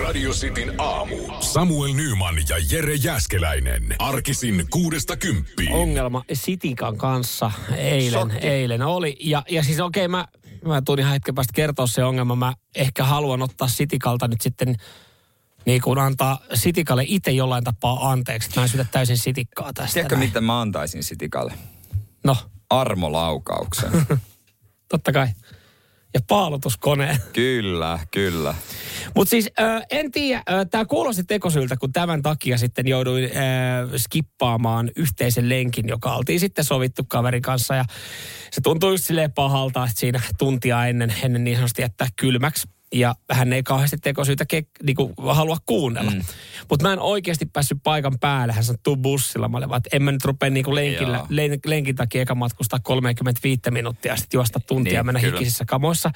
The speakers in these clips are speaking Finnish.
Radio Cityn aamu. Samuel Nyman ja Jere Jäskeläinen. Arkisin kuudesta kymppiin. ongelma Sitikan kanssa eilen, eilen oli. Ja, ja siis okei, okay, mä, mä tulin ihan hetken päästä kertoa se ongelma. Mä ehkä haluan ottaa Sitikalta nyt sitten niin kuin antaa Sitikalle itse jollain tapaa anteeksi. Että mä en syytä täysin Sitikkaa tästä. Tiedätkö, näin. mitä mä antaisin Sitikalle? No, Armolaukauksen. totta kai. Ja paalutuskoneen. kyllä, kyllä. Mutta siis äh, en tiedä, äh, tämä kuulosti tekosyltä, kun tämän takia sitten jouduin äh, skippaamaan yhteisen lenkin, joka oltiin sitten sovittu kaverin kanssa. Ja se tuntui just silleen pahalta, että siinä tuntia ennen, ennen niin sanotusti jättää kylmäksi. Ja hän ei kauheasti tekosyytä ke, niinku, halua kuunnella. Mm. Mutta mä en oikeasti päässyt paikan päälle. Hän sanoi, tuu bussilla. Mä olin vaan, että en mä nyt rupea niinku lenkillä, len, lenkin takia eka matkustaa 35 minuuttia ja sitten juosta tuntia Niin, mennä kyllä. hikisissä kamoissa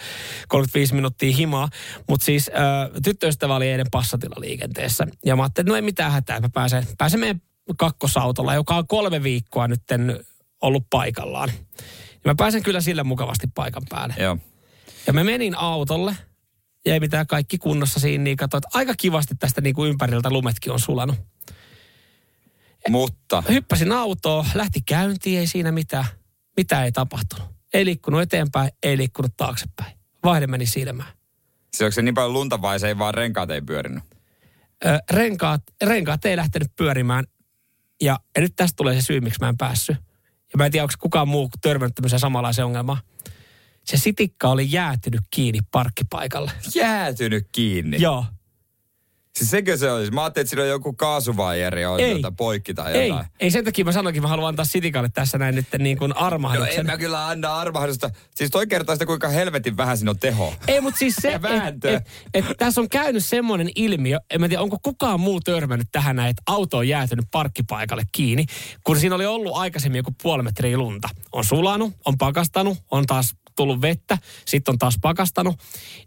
35 minuuttia himaa. Mutta siis äh, tyttöystävä oli eilen passatilla liikenteessä. Ja mä ajattelin, että no ei mitään hätää, mä pääsen, pääsen meidän kakkosautolla, joka on kolme viikkoa nyt ollut paikallaan. Ja mä pääsen kyllä sille mukavasti paikan päälle. Joo. Ja mä menin autolle, ja ei mitään kaikki kunnossa siinä, niin katsoin, että aika kivasti tästä niin kuin ympäriltä lumetkin on sulanut. Mutta Hyppäsin autoon, lähti käyntiin, ei siinä mitään. Mitä ei tapahtunut. Ei liikkunut eteenpäin, ei liikkunut taaksepäin. Vaihde meni silmään. siis onko se niin paljon lunta vai se ei vaan renkaat ei pyörinyt? Ö, renkaat, renkaat ei lähtenyt pyörimään. Ja, ja nyt tästä tulee se syy, miksi mä en päässyt. Ja mä en tiedä, onko kukaan muu törmännyt tämmöiseen samanlaiseen ongelmaan. Se sitikka oli jäätynyt kiinni parkkipaikalle. Jäätynyt kiinni. Joo. Siis sekö se olisi? Mä ajattelin, että siinä on joku kaasuvaijeri Ei. oikealta poikki tai Ei, jotain. ei sen takia mä sanoinkin, mä haluan antaa Sitikalle tässä näin nyt niin kuin No armahduksen. en mä kyllä anna armahdusta. Siis toi kertoo sitä, kuinka helvetin vähän siinä on teho. Ei, mutta siis se, että vääntö. et, et, tässä on käynyt semmoinen ilmiö, en mä tiedä, onko kukaan muu törmännyt tähän näin, että auto on jäätynyt parkkipaikalle kiinni, kun siinä oli ollut aikaisemmin joku puoli metriä lunta. On sulanut, on pakastanut, on taas tullut vettä, sitten on taas pakastanut,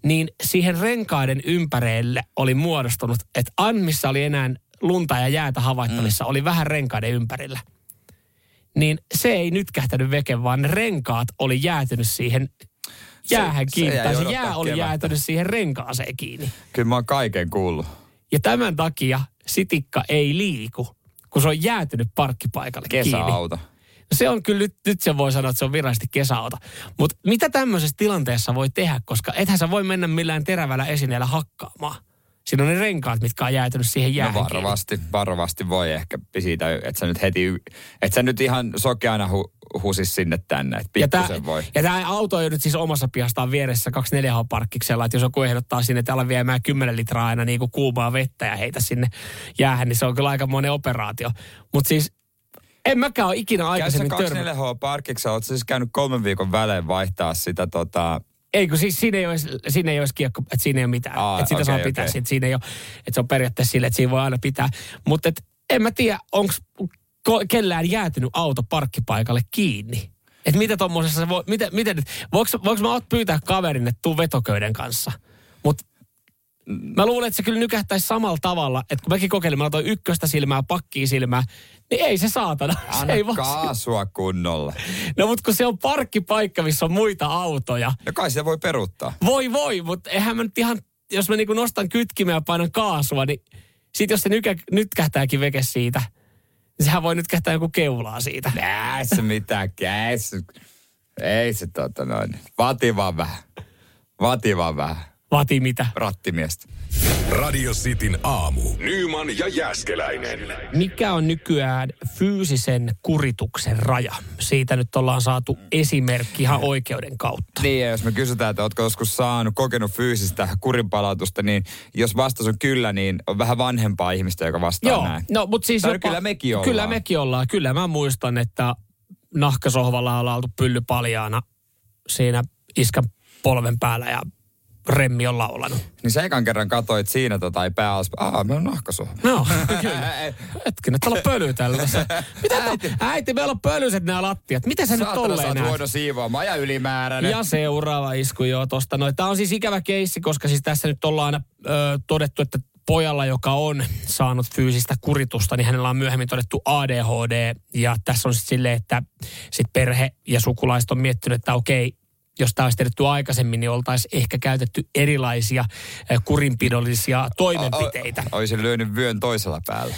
niin siihen renkaiden ympärille oli muodostunut, että aina missä oli enää lunta ja jäätä havaittavissa, mm. oli vähän renkaiden ympärillä. Niin se ei nyt kähtänyt veke, vaan ne renkaat oli jäätynyt siihen jäähän se kiinni. jäi Tai se jää oli kevättä. jäätynyt siihen renkaaseen kiinni. Kyllä mä oon kaiken kuullut. Ja tämän takia sitikka ei liiku, kun se on jäätynyt parkkipaikalle kiinni. Se on kyllä, nyt, nyt se voi sanoa, että se on virallisesti kesäauto. Mutta mitä tämmöisessä tilanteessa voi tehdä, koska ethän sä voi mennä millään terävällä esineellä hakkaamaan. Siinä on ne renkaat, mitkä on jäätynyt siihen No jäähän kiinni. varovasti, varovasti voi ehkä siitä, että sä nyt heti, että sä nyt ihan sokeana hu, husis sinne tänne, että Ja tämä, pikkusen voi. ja tämä auto ei nyt siis omassa pihastaan vieressä 24H-parkkiksella, että jos joku ehdottaa sinne, että ala viemään 10 litraa aina niin kuin kuumaa vettä ja heitä sinne jäähän, niin se on kyllä aika monen operaatio. Mutta siis en mäkään ole ikinä Käy aikaisemmin törmännyt. 24H oot sä siis käynyt kolmen viikon välein vaihtaa sitä tota, Ei, kun siis siinä ei olisi, siinä ei olisi kiekko, että siinä ei ole mitään. Aa, että sitä okei, saa pitää, siitä, siinä ei ole, että se on periaatteessa sille, että siinä voi aina pitää. Mutta et, en mä tiedä, onko kellään jäätynyt auto parkkipaikalle kiinni. Että mitä tuommoisessa se voi, miten, miten voiko, voiko mä pyytää kaverin, että tuu vetoköyden kanssa? Mutta mä luulen, että se kyllä nykähtäisi samalla tavalla, että kun mäkin kokeilin, mä laitoin ykköstä silmää, pakkia silmää, niin ei se saatana. se anna ei vaan- kaasua kunnolla. No mutta kun se on parkkipaikka, missä on muita autoja, No kai se voi peruuttaa. voi voi, mutta eihän mä nyt ihan, jos mä niinku nostan kytkimeä ja painan kaasua, niin sit jos se nykä, nytkähtääkin veke siitä, niin sehän voi nytkähtää joku keulaa siitä. Se mitään, ei se, ei se tota noin. Vati vaan vähän. Vati vaan vähän. Vati mitä? – Rattimiestä. Radio Cityn aamu. Nyman ja Jäskeläinen. Mikä on nykyään fyysisen kurituksen raja? Siitä nyt ollaan saatu esimerkki ihan oikeuden kautta. Niin, ja jos me kysytään, että ootko joskus saanut, kokenut fyysistä kurinpalautusta, niin jos vastaus on kyllä, niin on vähän vanhempaa ihmistä, joka vastaa Joo, näin. no mutta siis Tai kyllä mekin ollaan. Kyllä mekin ollaan. Kyllä mä muistan, että nahkasohvalla ollaan oltu pylly paljaana siinä iskän polven päällä ja Remmi on laulanut. Niin sä ekan kerran katsoit siinä tota, ei pää alas. Aa, meillä on nahkasuoja. No, kyllä. Hetkinen, täällä on pöly tällaisessa. Mitä äiti. äiti, meillä on pölyiset nämä lattiat. Miten sä nyt Saatana, tolleen näet? huono siivoamaan ja ylimääräinen. Ja seuraava isku joo tosta noin. Tämä on siis ikävä keissi, koska siis tässä nyt ollaan ö, todettu, että pojalla, joka on saanut fyysistä kuritusta, niin hänellä on myöhemmin todettu ADHD. Ja tässä on sitten silleen, että sit perhe ja sukulaiset on miettinyt, että okei, jos tämä olisi tiedetty aikaisemmin, niin oltaisiin ehkä käytetty erilaisia ö, kurinpidollisia toimenpiteitä. Olisin lyönyt vyön toisella päällä.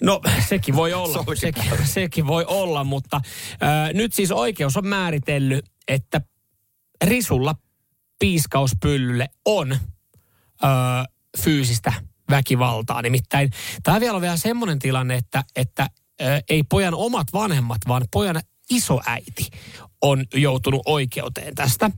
No sekin voi olla, sekin, sekin voi olla, mutta ää, nyt siis oikeus on määritellyt, että risulla piiskauspyllylle on ää, fyysistä väkivaltaa. Nimittäin tämä vielä on vielä semmoinen tilanne, että, että ää, ei pojan omat vanhemmat, vaan pojan isoäiti on joutunut oikeuteen tästä.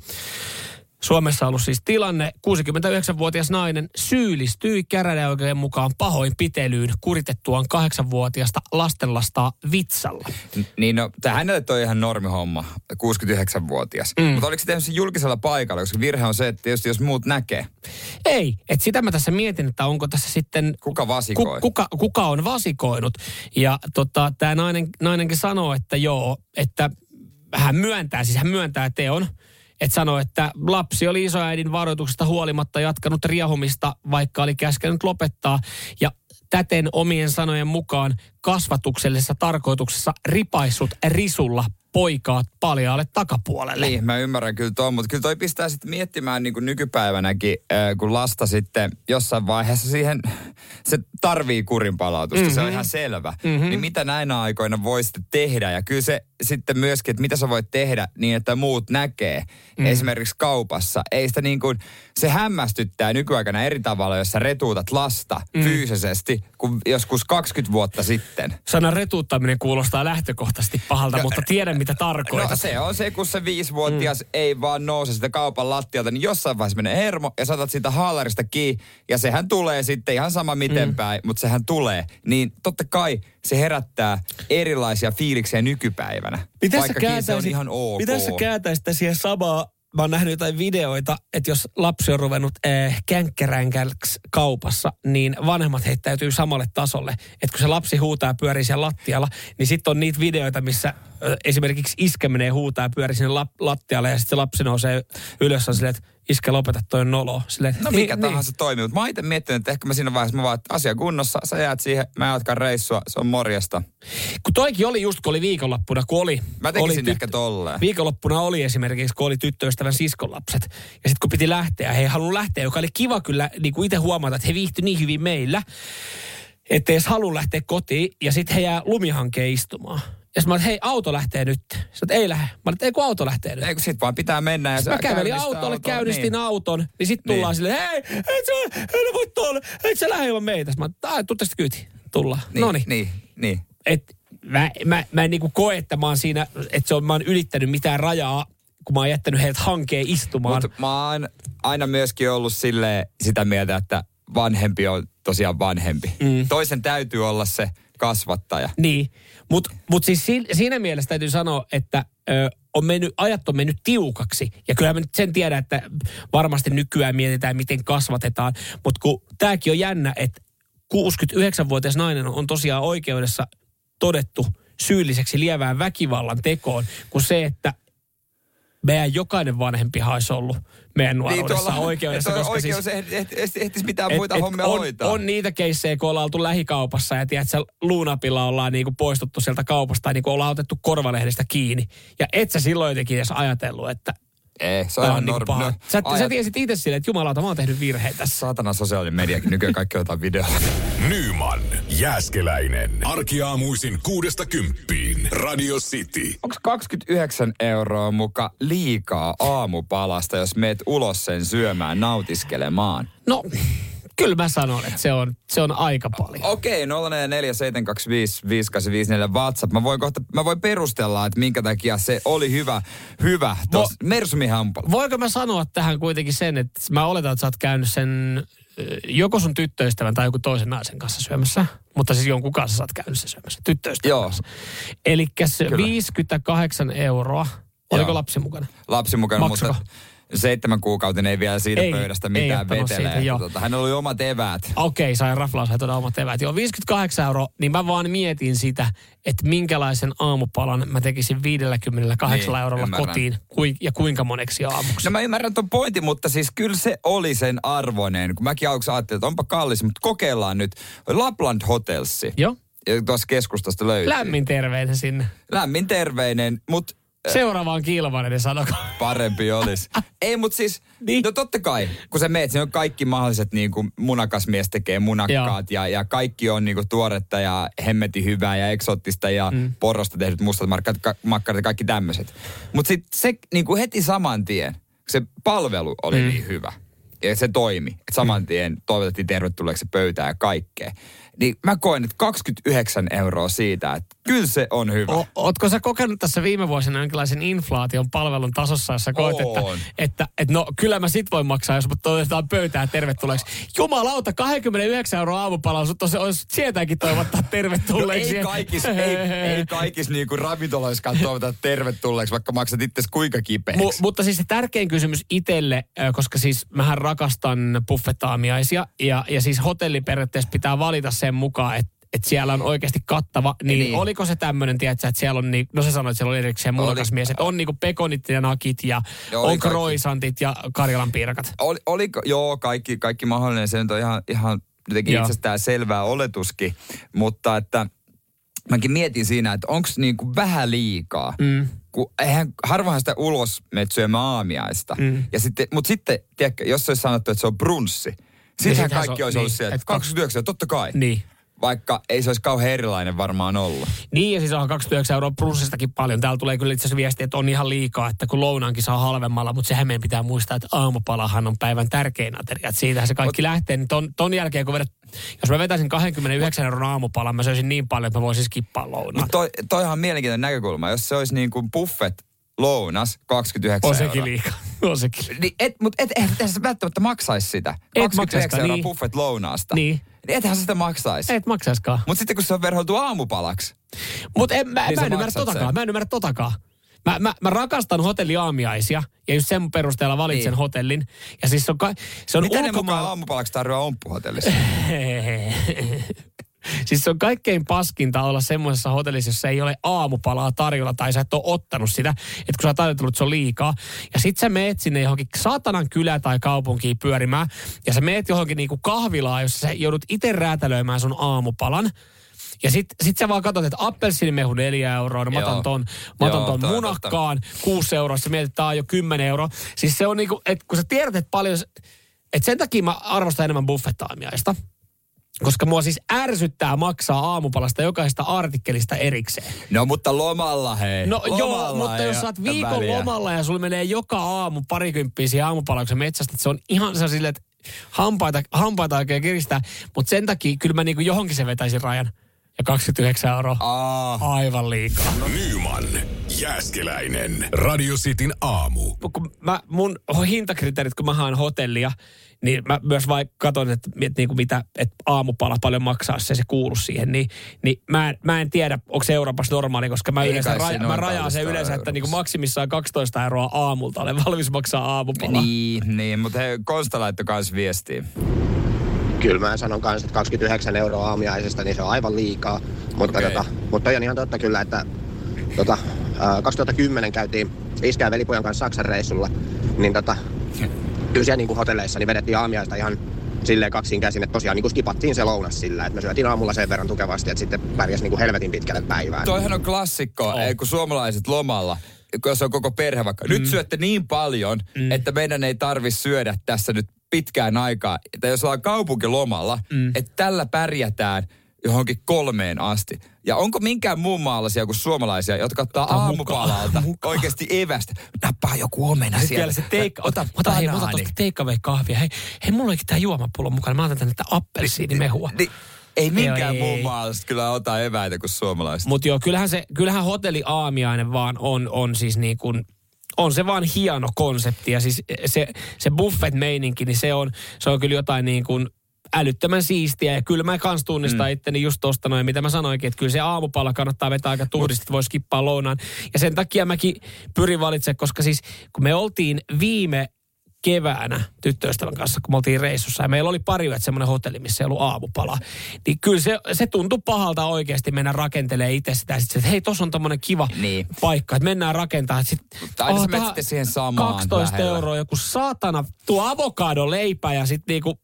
Suomessa on ollut siis tilanne, 69-vuotias nainen syyllistyi käräjäoikeuden mukaan pahoinpitelyyn kuritettuaan 8-vuotiasta lastenlastaa vitsalla. N- Niin no, tää hänelle toi ihan normihomma, 69-vuotias. Mm. Mutta oliko se tehnyt sen julkisella paikalla, koska virhe on se, että tietysti jos muut näkee, Ei, että sitä mä tässä mietin, että onko tässä sitten... kuka vasikoi? Ku, kuka, kuka on vasikoinut? Ja tota, tämä nainen, nainenkin sanoo, että joo, että hän myöntää, siis hän myöntää teon. Että sanoo, että lapsi oli isoäidin varoituksesta huolimatta jatkanut riahumista, vaikka oli käskenyt lopettaa. Ja täten omien sanojen mukaan kasvatuksellisessa tarkoituksessa ripaissut risulla poikaa paljaalle takapuolelle. Niin, mä ymmärrän kyllä tuon, mutta kyllä toi pistää sitten miettimään niin kuin nykypäivänäkin, kun lasta sitten jossain vaiheessa siihen, se tarvii kurin palautusta, mm-hmm. se on ihan selvä. Mm-hmm. Niin mitä näinä aikoina voi sitten tehdä? Ja kyllä se sitten myöskin, että mitä sä voit tehdä niin, että muut näkee. Mm. Esimerkiksi kaupassa. Ei sitä niin kuin, se hämmästyttää nykyaikana eri tavalla, jos sä retuutat lasta mm. fyysisesti, kuin joskus 20 vuotta sitten. Sanan retuuttaminen kuulostaa lähtökohtaisesti pahalta, No, mutta tiedän mitä tarkoitat. No se on se, kun se viisivuotias mm. ei vaan nouse sitä kaupan lattialta, niin jossain vaiheessa menee hermo ja saatat siitä haalarista kiinni. Ja sehän tulee sitten ihan sama miten mm. päin, mutta sehän tulee. Niin totta kai se herättää erilaisia fiiliksiä nykypäivänä. Miten sä vaikkakin se on ihan ok. miten sä kääntäisit siihen samaa? Mä oon nähnyt jotain videoita, että jos lapsi on ruvennut äh, känkkäränkäksi kaupassa, niin vanhemmat heittäytyy samalle tasolle. Että kun se lapsi huutaa ja pyörii siellä lattialla, niin sitten on niitä videoita, missä äh, esimerkiksi iskä menee huutaa ja pyörii sinne lap- lattialle ja sitten se lapsi nousee ylös ja silleen, että iskä lopeta toi nolo. Silleen, No mikä niin, tahansa niin. toimii, mutta mä oon itse miettinyt, että ehkä mä siinä vaiheessa mä vaan, että asia kunnossa, sä jäät siihen, mä jatkan reissua, se on morjesta. Kun toikin oli just, kun oli viikonloppuna, kun oli... Mä tekisin oli ehkä tolleen. Viikonloppuna oli esimerkiksi, kun oli tyttöystävän siskonlapset. Ja sitten kun piti lähteä, he ei halunnut lähteä, joka oli kiva kyllä niin kuin itse huomata, että he viihtyi niin hyvin meillä, ettei edes halua lähteä kotiin. Ja sitten he jää lumihankeen istumaan. Ja mä olin, hei, auto lähtee nyt. Sä ei lähde. Mä olin, ei kun auto lähtee nyt. Ei kun sit vaan pitää mennä ja mä kävelin autolle, autoa, käynnistin niin. auton, niin sitten tullaan Niin. silleen, hei, et sä, et voi tuolle, et sä lähde ilman meitä. Mä olin, tuutte sitten kyyti. Tullaan. Niin, No niin. Niin. Et mä, mä, mä en niinku koe, että mä oon siinä, että se on, mä oon ylittänyt mitään rajaa, kun mä oon jättänyt heidät hankeen istumaan. Mutta mä oon aina myöskin ollut sille sitä mieltä, että vanhempi on tosiaan vanhempi. Mm. Toisen täytyy olla se kasvattaja. Niin, mutta mut siis siinä, mielessä täytyy sanoa, että ö, on mennyt, ajat on mennyt tiukaksi. Ja kyllä mä nyt sen tiedän, että varmasti nykyään mietitään, miten kasvatetaan. Mutta kun tämäkin on jännä, että 69-vuotias nainen on tosiaan oikeudessa todettu syylliseksi lievään väkivallan tekoon, kun se, että meidän jokainen vanhempi olisi ollut meidän nuoruudessa niin, oikeudessa. että koska oikeus siis, siis, ehtisi ehtis mitään et- muita et hommia on, hoitaa. on niitä keissejä, kun ollaan oltu lähikaupassa ja tiedät, luunapilla ollaan niinku poistuttu sieltä kaupasta tai niinku ollaan otettu korvalehdestä kiinni. Ja et sä silloin jotenkin edes ajatellut, että Ei, se on ihan on normi. paha. No, Sä, sä ajat- tiesit itse silleen, että jumalauta, mä oon tehnyt virheen tässä. Saatana sosiaalinen mediakin, nykyään kaikki otetaan videolla. Nyman, Jääskeläinen. Arkiaamuisin kuudesta kymppiin. Radio City. Onko 29 euroa muka liikaa aamupalasta, jos meet ulos sen syömään, nautiskelemaan? No, kyllä mä sanon, että se on, se on aika paljon. Okei, 0447255854 WhatsApp. Mä voin kohta, mä voin perustella, että minkä takia se oli hyvä, hyvä. Tos, Hampala. Voinko mä sanoa tähän kuitenkin sen, että mä oletan, että sä oot käynyt sen joko sun tyttöystävän tai joku toisen naisen kanssa syömässä, mutta siis jonkun kanssa sä oot käynyt sen syömässä, tyttöystävän Joo. kanssa. Eli Kyllä. 58 euroa, oliko Joo. lapsi mukana? Lapsi mukana, Maksuko? mutta seitsemän kuukautinen ei vielä siitä Ei, pöydästä ei mitään ottanut vetele. siitä, tota, hänellä oli omat eväät. Okei, sai raflaa, sai todella omat eväät. Joo, 58 euroa, niin mä vaan mietin sitä, että minkälaisen aamupalan mä tekisin 58 Niin, eurolla ymmärrän. kotiin kui, ja kuinka moneksi aamuksi. No mä ymmärrän ton pointin, mutta siis kyllä se oli sen arvoinen. Kun mäkin aluksi ajattelin, että onpa kallis, mutta kokeillaan nyt. Lapland Hotelsi. Joo, Ja tuossa keskustasta löytyy. lämmin terveinen sinne. Lämmin terveinen, mutta Seuraavaan kilvan, sanoko. parempi olisi. Ei, mutta siis, Niin. no totta kai, kun sä meet, siinä on kaikki mahdolliset, niin kuin munakas mies tekee munakkaat ja, ja kaikki on niin kuin tuoretta ja hemmeti hyvää ja eksoottista ja mm. porrosta tehdyt mustat markkat, ka, makkarat ja kaikki tämmöiset. Mutta sitten se niin kuin heti saman tien, se palvelu oli mm. niin hyvä ja se toimi, että saman tien toivotettiin tervetulleeksi pöytään ja kaikkea. Niin mä koen, että 29 euroa siitä, että kyllä se on hyvä. O, ootko sä kokenut tässä viime vuosina jonkinlaisen inflaation palvelun tasossa, jossa koet, että, Oon. että, että no kyllä mä sit voin maksaa, jos mut toivotetaan pöytään tervetulleeksi. Jumalauta, 29 euroa aamupala, sut olisi, olisi sieltäkin toivottaa No tervetulleeksi. ei kaikis, ei, ei kaikis niinku ravintoloiskaan toivota tervetulleeksi, vaikka maksat itse kuinka kipeäksi. Mu- mutta siis se tärkein kysymys itselle, koska siis mähän rakastan buffetaamiaisia ja, ja siis hotelli periaatteessa pitää valita sen mukaan, että että siellä on oikeasti kattava, niin, Niin. oliko se tämmöinen, tiedätkö, että siellä on, niin, no se sanoi, että siellä on erikseen Oli. munakas mies, että on niinku pekonit ja nakit ja Joo, oli on kroisantit ja Karjalan piirakat. Oli, oliko, joo, kaikki, kaikki mahdollinen. Se nyt on ihan, ihan jotenkin Joo. itsestään selvää oletuskin. Mutta että mäkin mietin siinä, että onko niinku vähän liikaa. Mm. Kun eihän, harvahan sitä ulos menet syömään aamiaista. Mm. Ja sitten, mutta sitten, tiedätkö, jos olisi sanottu, että se on brunssi, sittenhän sittenhän kaikki on- olisi ollut niin, siellä, että että 29, totta kai. Niin. Vaikka ei se olisi kauhean erilainen varmaan ollut. Niin, ja siis on 29 euroa plussistakin paljon. Täällä tulee kyllä itse asiassa viesti, että on ihan liikaa, että kun lounaankin saa halvemmalla, mutta sehän meidän pitää muistaa, että aamupalahan on päivän tärkein ateria. Että siitähän se kaikki lähtee. Niin ton, ton jälkeen, kun vedät, jos mä vetäisin 29 euron aamupalan, mä söisin niin paljon, että mä voisin skippaa lounaan. Mutta toi, toihan on mielenkiintoinen näkökulma. Jos se olisi niin kuin buffet lounas 29 On sekin euroa. liikaa. On sekin. Niin et, mutta et, et, et sä välttämättä maksaisi sitä. Et 29 maksaiskaan, euroa niin. buffet lounaasta. Niin. Niin ethän sitä maksaisi. Et maksaiskaan. Mutta sitten kun se on verhoiltu aamupalaksi. Mutta en, mä, Niin mä en ymmärrä totakaan. sen. Mä en ymmärrä totakaan. Mä, mä, mä rakastan hotelliaamiaisia ja just sen perusteella valitsen Niin. hotellin. Ja siis se on, ka, se on Mitä ne mukaan aamupalaksi tarjoaa omppuhotellissa? siis se on kaikkein paskinta olla semmoisessa hotellissa, jossa ei ole aamupalaa tarjolla tai sä et ole ottanut sitä, että kun sä oot ajatellut, että se on liikaa. Ja sit sä meet sinne johonkin saatanan kylä tai kaupunkiin pyörimään ja sä meet johonkin niinku kahvilaan, jossa sä joudut itse räätälöimään sun aamupalan. Ja sit, sit sä vaan katsot, että appelsiinimehu 4 euroa, no mä otan ton, mä otan ton munakkaan 6 euroa, sä mietit, että tää on jo 10 euroa. Siis se on niinku, että kun sä tiedät, että paljon, että sen takia mä arvostan enemmän buffettaamiaista. Koska mua siis ärsyttää maksaa aamupalasta jokaisesta artikkelista erikseen. No mutta lomalla hei. No lomalla joo, mutta jos sä oot viikon väliä. lomalla ja sulla menee joka aamu parikymppisiä sä metsästä, se on ihan se silleen, että hampaita, hampaita oikein kiristää. Mutta sen takia kyllä mä niinku johonkin se vetäisin rajan. Ja 29 euroa. Aa, Aivan liikaa. Nyman, Jääskeläinen, Radio Cityn aamu. kun mä, mun hintakriteerit, kun mä haen hotellia, niin mä myös vaikka katson, että, että niinku mitä, että aamupala paljon maksaa, se se kuulu siihen, niin, niin mä, en- mä en tiedä, onko se Euroopassa normaali, koska mä, Ei yleensä raja, mä rajaan sen yleensä, että niinku Euroopassa. maksimissaan 12 euroa aamulta olen valmis maksaa aamupalaa. niin, niin, mutta hei, Konsta laittoi kans viestiä. Kyllä mä sanon kanssa, että 29 euroa aamiaisesta, niin se on aivan liikaa. Mutta, Okei. tota, mutta toi on ihan totta kyllä, että tota, ää, 2010 käytiin iskää velipojan kanssa Saksan reissulla, niin tota, kyllä siellä niin kuin hotelleissa niin vedettiin aamiaista ihan silleen kaksin käsin, että tosiaan niin kuin skipattiin se lounas sillä, että me syötiin aamulla sen verran tukevasti, että sitten pärjäs niin kuin helvetin pitkälle päivään. Toihan on klassikko, oh. kun suomalaiset lomalla, kun jos on koko perhe vaikka, nyt syötte niin paljon, mm. että meidän ei tarvi syödä tässä nyt pitkään aikaa. Tai jos ollaan kaupunkilomalla, mm. että tällä pärjätään johonkin kolmeen asti. Ja onko minkään muun maalaisia kuin suomalaisia, jotka ottaa Ottaa aamupalalta mukaan. oikeasti evästä. Nappaa joku omena Sitten siellä. se teikka, ota, ota, hei, banaani. tosta take kahvia. Hei, hei, mulla olikin tää juomapullo mukana. Mä otan tänne tätä appelsiinimehua. Niin, ei minkään muun maalaiset kyllä ota eväitä kuin suomalaiset. Mutta joo, kyllähän, se, kyllähän hotelli aamiainen vaan on, on siis niin kuin, on se vaan hieno konsepti. Ja siis se, se buffet-meininki, niin se on, se on kyllä jotain niin kuin älyttömän siistiä. Ja kyllä mä kans tunnistan mm. itteni just tosta noin, mitä mä sanoinkin, että kyllä se aamupala kannattaa vetää aika tuhdisti, että voi skippaa lounaan. Ja sen takia mäkin pyrin valitsemaan, koska siis kun me oltiin viime keväänä tyttöystävän kanssa, kun me oltiin reissussa ja meillä oli pari yötä semmoinen hotelli, missä ei ollut aamupala. Niin kyllä se, se tuntui pahalta oikeasti mennä rakentelee itse sitä. Sitten, että hei, tuossa on tommonen kiva Niin. paikka, että mennään rakentamaan. Sit, aina sä menet tää- sitten siihen samaan 12 lähellä. euroa, joku saatana, tuo avokado leipä ja sitten niinku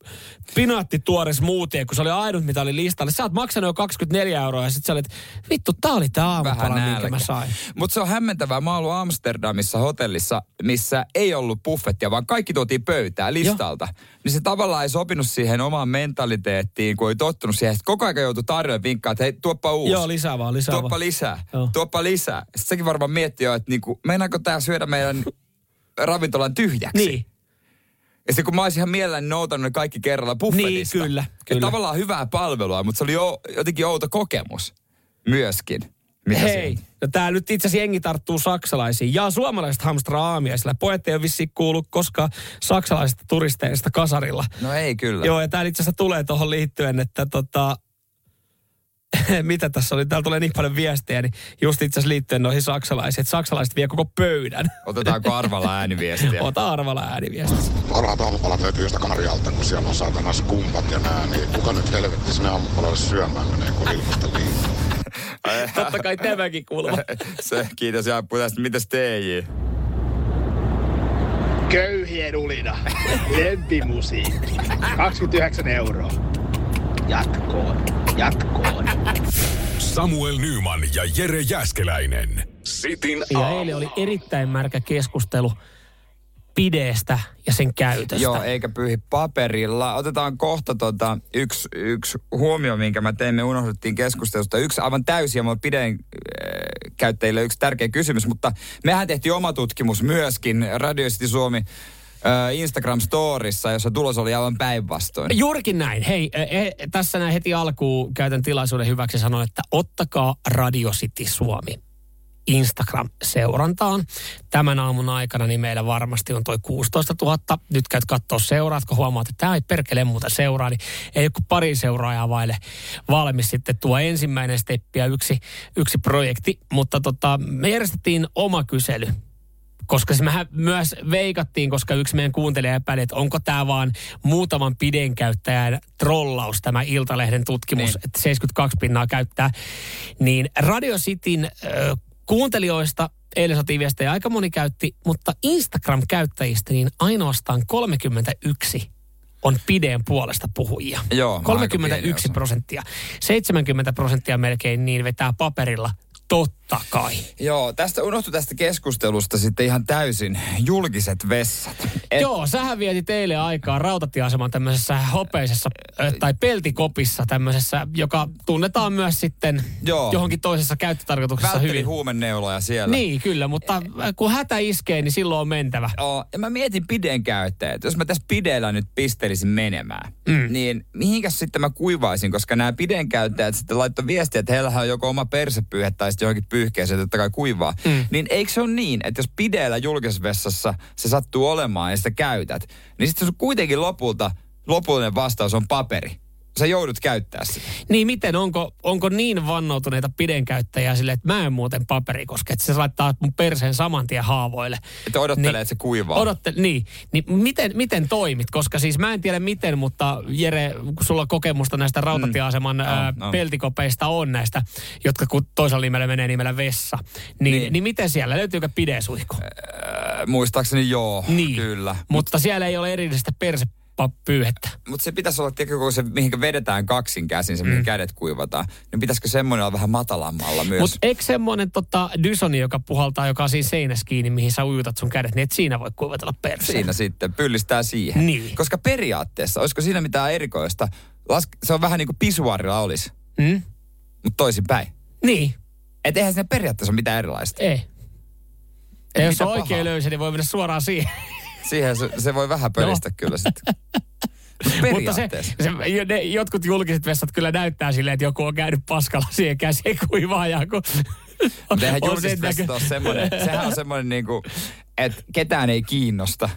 pinaatti tuore smoothie, kun se oli ainut, mitä oli listalla. Sä oot maksanut jo 24 euroa ja sitten sä olit, vittu, tää oli tää aamupala, minkä mä sain. Mutta se on hämmentävää. Mä oon ollut Amsterdamissa hotellissa, missä ei ollut buffettia, vaan kaikki tuotiin pöytään listalta. Niin se tavallaan ei sopinut siihen omaan mentaliteettiin, kun ei tottunut siihen. Sitten koko ajan joutui tarjoamaan vinkkaa, että hei, tuoppa uusi. Joo, lisää vaan, lisää Tuoppa vaan. lisää, Joo. tuoppa lisää. Sitten sekin varmaan miettii jo, että niinku, meinaako tää syödä meidän ravintolan tyhjäksi? Niin. Ja sitten kun mä olisin ihan mielelläni noutanut ne kaikki kerralla buffetista. Niin, kyllä, Ja kyllä. tavallaan hyvää palvelua, mutta se oli jo, jotenkin outo kokemus myöskin. Mitä Hei, siinä- no tää nyt itse asiassa jengi tarttuu saksalaisiin. Ja suomalaiset hamstraa aamiaisilla. Pojat ei ole vissiin kuullut koskaan saksalaisista turisteista kasarilla. No ei kyllä. Joo, ja tää itse asiassa tulee tuohon liittyen, että tota, mitä tässä oli, täällä tulee niin paljon viestejä, niin just itse asiassa liittyen noihin saksalaisiin, että saksalaiset vie koko pöydän. Otetaanko arvalla ääniviestiä? Ota arvalla ääniviestissä. Parhaat aamupalat löytyy jostain Kanarialta, kun siellä on saatana skumpat ja nää, niin kuka nyt helvetti sinne aamupalalle syömään menee, kun ilmasta liikaa. Totta kai tämäkin kuuluu. Se, kiitos ja tästä. Mitäs TJ? Köyhien ulina. Lempimusiikki. 29 euroa. Jatkoon. Jatkoon. Samuel Nyman ja Jere Jäskeläinen. Sitin Ja eilen oli erittäin märkä keskustelu pideestä ja sen käytöstä. Joo, eikä pyyhi paperilla. Otetaan kohta tota, yksi, yksi huomio, minkä mä tein. Me unohdettiin keskustelusta. Yksi aivan täysin ja pideen äh, käyttäjille yksi tärkeä kysymys, mutta mehän tehtiin oma tutkimus myöskin Radio City Suomi äh, Instagram-storissa, jossa tulos oli aivan päinvastoin. Juurikin näin. Hei, e, e, tässä näin heti alkuun käytän tilaisuuden hyväksi ja sanon, että ottakaa Radio City Suomi Instagram-seurantaan. Tämän aamun aikana niin meillä varmasti on toi 16 000. Nyt käyt katsoa seuraat, kun huomaat, että tämä ei perkele muuta seuraa, niin ei ole kuin pari seuraajaa vaille valmis sitten tuo ensimmäinen steppi ja yksi, yksi projekti. Mutta tota, me järjestettiin oma kysely koska se mehän myös veikattiin, koska yksi meidän kuuntelija epäili, että onko tämä vaan muutaman pidenkäyttäjän trollaus, tämä Iltalehden tutkimus, Niin. niin. että 72 pinnaa käyttää. Niin Radio Cityn äh, kuuntelijoista eilen saatiin viestejä, aika moni käytti, mutta Instagram-käyttäjistä niin ainoastaan 31 on pideen puolesta puhujia. Joo, aika pieni 31 osa. prosenttia. 70 prosenttia melkein niin vetää paperilla. Totta kai. Joo, tästä unohtui tästä keskustelusta sitten ihan täysin julkiset vessat. Et, Joo, sähän vieti teille aikaa rautatieaseman tämmöisessä hopeisessa ö, tai peltikopissa tämmöisessä, joka tunnetaan myös sitten Joo. johonkin toisessa käyttötarkoituksessa Välttelin hyvin. huumenneuloja siellä. Niin, kyllä, mutta kun hätä iskee, niin silloin on mentävä. Joo, ja mä mietin pideen käyttäjät. että Jos mä tässä pideellä nyt pistelisin menemään, mm. niin mihinkäs sitten mä kuivaisin, koska nämä pideen käyttäjät sitten laittoi viestiä, että heillähän on joko oma persepyyhe tai sitten johonkin pyyhkeeseen, totta kai kuivaa. Mm. Niin eikö se ole niin, että jos pideellä julkisessa vessassa se sattuu olemaan ja sitä käytät, niin sitten se kuitenkin lopulta, lopullinen vastaus on paperi. Sä joudut käyttää sitä. Niin miten, onko, onko niin vannoutuneita pidenkäyttäjiä sille, että mä en muuten paperi koske, että se laittaa mun perseen saman tien haavoille. Että odottelee, Niin. että se kuivaa. Odotte, niin, niin miten, miten toimit? Koska siis mä en tiedä miten, mutta Jere, kun sulla kokemusta näistä rautatieaseman mm. ää, on. peltikopeista on näistä, jotka kun toisella nimellä menee nimellä vessa, niin, Niin. niin. miten siellä, löytyykö pidesuihku? Äh, muistaakseni joo, niin, kyllä. Mutta siellä ei ole erillistä persepyyhettä. Mutta se pitäisi olla, tiedätkö, kun se, mihin vedetään kaksin käsin, se mihin kädet kuivataan, niin pitäisikö semmoinen olla vähän matalammalla myös? Mutta eikö semmoinen tota, dysoni, joka puhaltaa, joka on siinä seinässä kiinni, mihin sä ujutat sun kädet, niin et siinä voi kuivatella perseen? Siinä sitten pyllistää siihen. Niin. Koska periaatteessa, olisiko siinä mitään erikoista? Las, se on vähän niin kuin pisuarilla olisi, Mm? mutta toisinpäin. Niin, Et eihän siinä periaatteessa ole mitään erilaista. ei. Ja jos on oikein löysä, niin voi mennä suoraan siihen. Siihen se, se voi vähän pölistä kyllä sitten. Mut Mutta se, se, ne, jotkut julkiset vessat kyllä näyttää silleen, että joku on käynyt paskalla siihen käsien kuivaajaan, kun eihän on julkiset vessat ole semmoinen, sehän on semmoinen niinku, että ketään ei kiinnosta.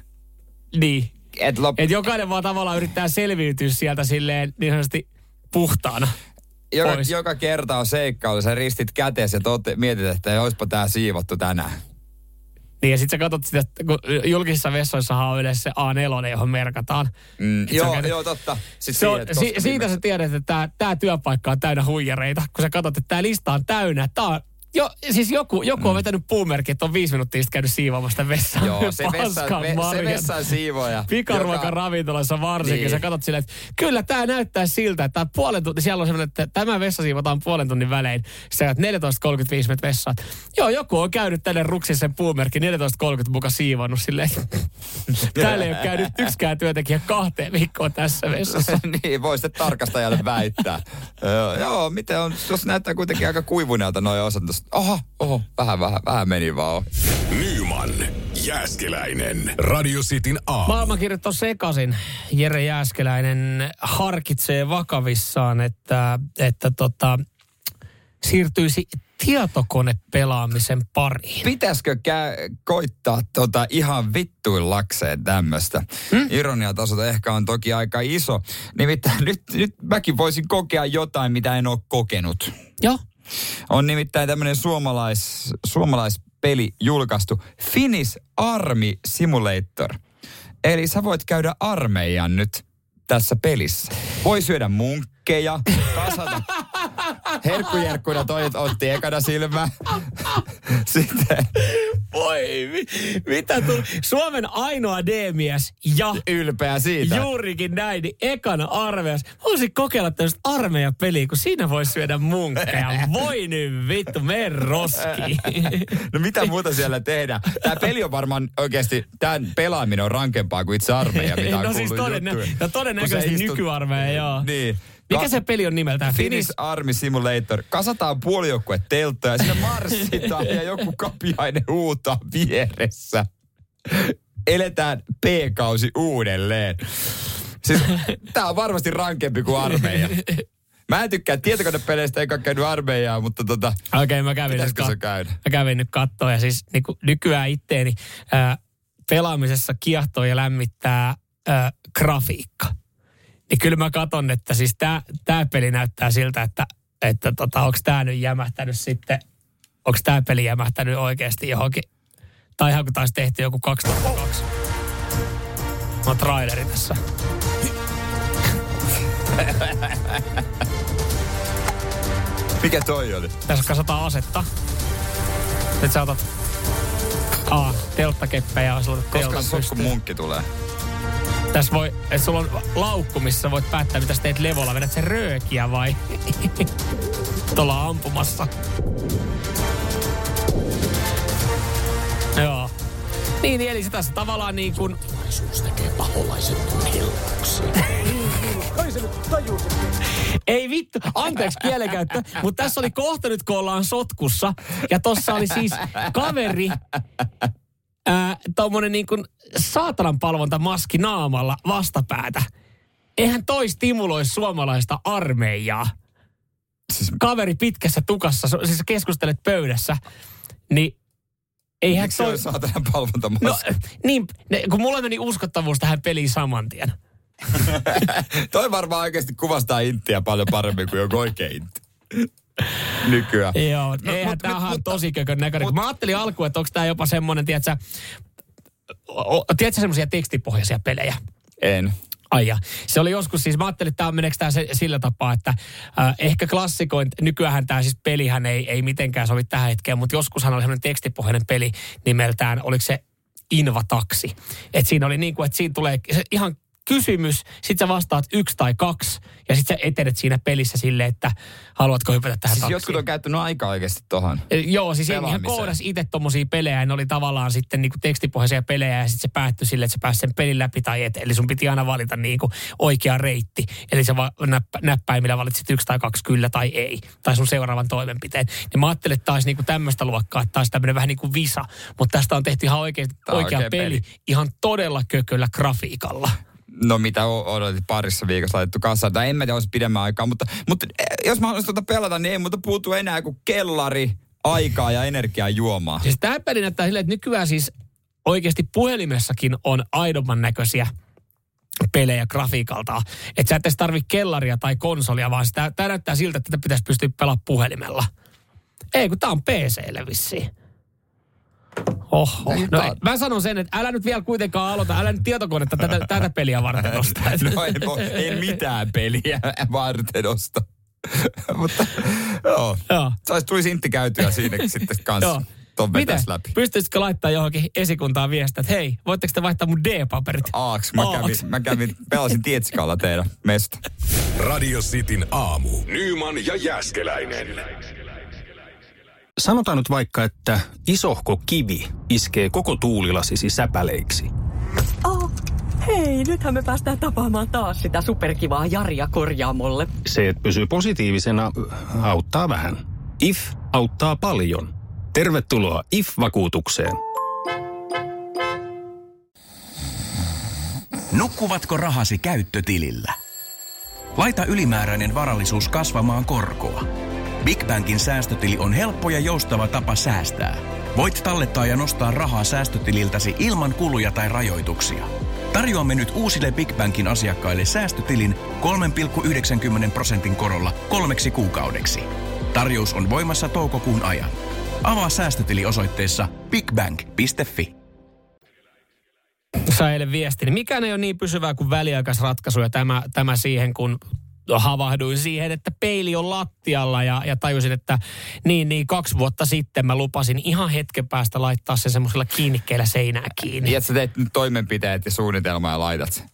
Niin. Et lop, Et jokainen vaan tavallaan yrittää selviytyä sieltä silleen niin sanotusti puhtaana. joka, pois. joka kerta on seikkailu, sä ristit käteesi ja tote, mietit, että olisipa tää siivottu tänään. Niin ja sitten sä katsot sitä, kun julkisissa vessoissahan on yleensä se A4, johon merkataan. Mm, Et joo, sä- joo, totta. Sitten Se on, si, siitä sä tiedät, että tämä, työpaikka on täynnä huijareita, kun sä katsot, että tämä lista on täynnä. Tämä on, jo, siis joku, joku on vetänyt puumerkki, että on viisi minuuttia sitten käynyt siivoamassa sitä vessaa. Mm. Joo, se, vessa, ve, se vessan siivoja. Pikaruokan ravintolassa varsinkin. Niin. Sä katsot silleen, että kyllä tämä näyttää siltä, että puolen tunti, siellä on semmoinen, että tämä vessa siivotaan puolen tunnin välein. Sä oot 14.35 menet vessaan. Joo, joku on käynyt tänne ruksin sen puumerkki 14.30 muka siivonnut silleen. Täällä ei ole käynyt yksikään työntekijä kahteen viikkoon tässä vessassa. niin, voi sitten tarkastajalle väittää. joo, joo, miten on, tuossa näyttää kuitenkin aika kuivuneelta noin osat. Tuossa. Oho, oho, vähän, vähän, vähän meni vaan. Nyman, Jääskeläinen. Radio Cityn aamu. Maailmankirjat on sekaisin. Jere Jääskeläinen harkitsee vakavissaan, että, että tota, siirtyisi tietokonepelaamisen pariin. Pitäisikö kä- koittaa tota ihan vittuillakseen tämmöistä? Hmm? Ironiatasot ehkä on toki aika iso. Nimittäin nyt, nyt mäkin voisin kokea jotain, mitä en ole kokenut. Joo. On nimittäin tämmöinen suomalais, suomalaispeli julkaistu. Finnish Army Simulator. Eli sä voit käydä armeijan nyt tässä pelissä. Voi syödä munkkeja, kasata. Herkkujerkkuina toi otti ekana silmä. Sitten Voi, mi, mitä tuli? Suomen ainoa D-mies ja ylpeä siitä. juurikin näin, niin ekana armeijassa. Mä voisin kokeilla tämmöistä armeijapeliä, kun siinä voi syödä munkkeja. Voi nyt vittu, mene roskiin. No mitä muuta siellä tehdään? Tämä peli on varmaan oikeasti, tämän pelaaminen on rankempaa kuin itse armeija, mitä on no siis todennä, no todennäköisesti istut- nykyarmeija, joo. Niin. Mikä Ka- se peli on nimeltään? Finnish Army Simulator. Kasataan puolijoukkue telttoja, sinne marssitaan ja joku kapiainen huutaa vieressä. Eletään P-kausi uudelleen. Siis, tää on varmasti rankempi kuin armeija. Mä en tykkää tietokonepeleistä, eikä käynyt armeijaa, mutta tota, Okei, okay, mä kävin nyt, kat- käydä? mä kävin nyt kattoa ja siis niin kuin nykyään itteeni ää, pelaamisessa kiehtoo ja lämmittää ää, grafiikka. Niin kyllä mä katon, että siis tää, tää peli näyttää siltä, että, että tota, onko tää nyt jämähtänyt sitten, onko tää peli jämähtänyt oikeasti johonkin, tai ihan kun taisi tehty joku 2002. No traileri tässä. Mikä toi oli? Tässä kasataan asetta. Nyt sä otat A, telttakeppejä ja Koska teltan pystyyn. munkki tulee? Tässä voi, että sulla on laukku, missä sä voit päättää, mitä sä teet levolla. Vedät sen röökiä vai tuolla ampumassa. Joo. Niin, niin, eli se tässä tavallaan niin kuin... Ei vittu, anteeksi kielenkäyttö, mutta tässä oli kohta nyt, kun ollaan sotkussa. Ja tossa oli siis kaveri, ää, tommonen niin kuin saatanan palvonta maski naamalla vastapäätä. Eihän toi stimuloi suomalaista armeijaa. Siis Kaveri pitkässä tukassa, siis keskustelet pöydässä, niin eihän Miksi toi... on saatanan palvontamaski? No, niin, ne, kun mulla meni uskottavuus tähän peliin saman tien. Toi varmaan oikeasti kuvastaa inttiä paljon paremmin kuin joku oikea intti. Nykyään. Joo, no, eihän mut- tämä mut- on tosi kökön näköinen. mut- Mä ajattelin alkuun, että onko tämä jopa semmoinen, tiedätkö, o- tiedätkö semmoisia tekstipohjaisia pelejä? En. Ai ja. Se oli joskus siis, mä ajattelin, että tämä meneekö tämä se, sillä tapaa, että äh, ehkä klassikoin, nykyään tämä siis pelihän ei, ei mitenkään sovi tähän hetkeen, mutta joskushan oli semmoinen tekstipohjainen peli nimeltään, oliko se Invataksi. Että siinä oli niin kuin, että siinä tulee ihan kysymys, sit sä vastaat yksi tai kaksi, ja sit sä etenet siinä pelissä silleen, että haluatko hypätä tähän Siis taksiin. jotkut on käyttänyt aika oikeasti tohon. Eh, Joo, siis pelaamiseen. koodas itse tommosia pelejä, ja ne oli tavallaan sitten niinku tekstipohjaisia pelejä, ja sitten se päättyi sille, että sä pääsit sen pelin läpi tai et. Eli sun piti aina valita niinku oikea reitti. Eli sä va- näppä, näppäimillä valitsit yksi tai kaksi kyllä tai ei, tai sun seuraavan toimenpiteen. Ja mä ajattelin, että taas niinku tämmöistä luokkaa, että taas tämmöinen vähän niin kuin visa. Mutta tästä on tehty ihan oikeasti on oikea oikea peli, peli. ihan todella kököllä grafiikalla. No mitä odotit parissa viikossa laitettu kasaan. Tai en mä tiedä, olisi pidemmän aikaa. Mutta, mutta eh, jos mä haluaisin tuota pelata, niin ei muuta puutu enää kuin kellari, aikaa ja energiaa juomaa. Siis tämä peli näyttää silleen, että nykyään siis oikeasti puhelimessakin on aidomman näköisiä pelejä grafiikalta. Että sä et edes tarvi kellaria tai konsolia, vaan tämä näyttää siltä, että tätä pitäisi pystyä pelaamaan puhelimella. Ei, kun tämä on PClle vissiin. Oho. No, mä sanon sen, että älä nyt vielä kuitenkaan aloita, älä nyt tietokonetta tätä, tätä peliä varten ostaa. No ei, ei mitään peliä varten osta. Mutta joo, Joo. saisi tuli sintti käytyä siinä sitten kanssa. Joo. Ton Miten? läpi. Pystyisitkö laittaa johonkin esikuntaan viestiä, että hei, voitteko te vaihtaa mun D-paperit? Aaks, mä kävin, Aaks. mä kävin, pelasin Tietsikalla teidän mesta. Radio Cityn aamu. Nyman ja Jäskeläinen. Sanotaan nyt vaikka, että isohko kivi iskee koko tuulilasisi säpäleiksi. Oh, hei, nythän me päästään tapaamaan taas sitä superkivaa Jaria korjaamolle. Se, että pysyy positiivisena, auttaa vähän. IF auttaa paljon. Tervetuloa IF-vakuutukseen. Nukkuvatko rahasi käyttötilillä? Laita ylimääräinen varallisuus kasvamaan korkoa. Big Bankin säästötili on helppo ja joustava tapa säästää. Voit tallettaa ja nostaa rahaa säästötililtäsi ilman kuluja tai rajoituksia. Tarjoamme nyt uusille Big Bankin asiakkaille säästötilin 3,90 prosentin korolla kolmeksi kuukaudeksi. Tarjous on voimassa toukokuun ajan. Avaa säästötili osoitteessa bigbank.fi. Sai eilen viesti, niin mikään ei ole niin pysyvää kuin väliaikaisratkaisu ja tämä, tämä siihen, kun havahduin siihen, että peili on lattialla ja, ja tajusin, että niin, niin kaksi vuotta sitten mä lupasin ihan hetken päästä laittaa sen semmoisella kiinnikkeellä seinää kiinni. Niin, että sä teet toimenpiteet ja suunnitelmaa ja laitat sen.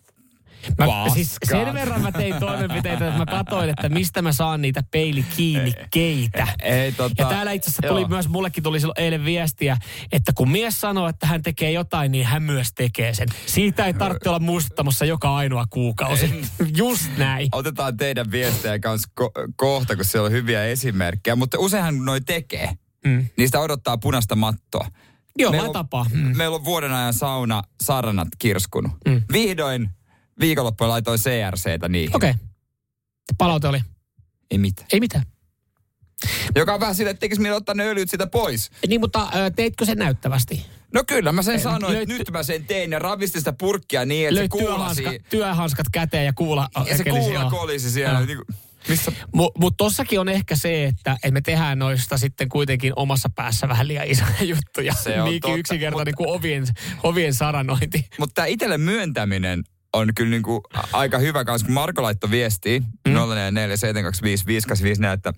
Mä, siis sen verran mä tein toimenpiteitä, että mä katsoin, että mistä mä saan niitä peili kiinni keitä. Ei, tota, Ja täällä itse asiassa tuli joo. myös, mullekin tuli silloin eilen viestiä, että kun mies sanoo, että hän tekee jotain, niin hän myös tekee sen. Siitä ei tarvitse olla muistuttamassa joka ainoa kuukausi. Just näin. Otetaan teidän viestejä kanssa ko- kohta, kun siellä on hyviä esimerkkejä. Mutta useinhan noi tekee. Mm. Niistä odottaa punaista mattoa. Joo, Meillä on- tapaa. Mm. Meillä on vuoden ajan sauna sarnat kirskunut. Mm. Vihdoin viikonloppuun laitoin CRCtä niihin. Okei. Okay. Palaute oli. Ei mitään. Ei mitään. Joka on vähän sille, että tekisi ottaa ne öljyt sitä pois. Niin, mutta teitkö sen näyttävästi? No kyllä, mä sen Ei, sanoin, että nyt mä sen tein ja ravistin sitä purkkia niin, että se Löit kuulasi. työhanska, työhanskat käteen ja kuula Ja se kuula kolisi siellä. Niin kuin, missä Mutta mut tossakin on ehkä se, että, me tehdään noista sitten kuitenkin omassa päässä vähän liian isoja juttuja. Se on Niinkin totta, yksinkertainen kuin ovien, ovien saranointi. Mutta tämä itselle myöntäminen on kyllä niinku a- aika hyvä kanssa, kun Marko laittoi viestiä mm. 0447255854, että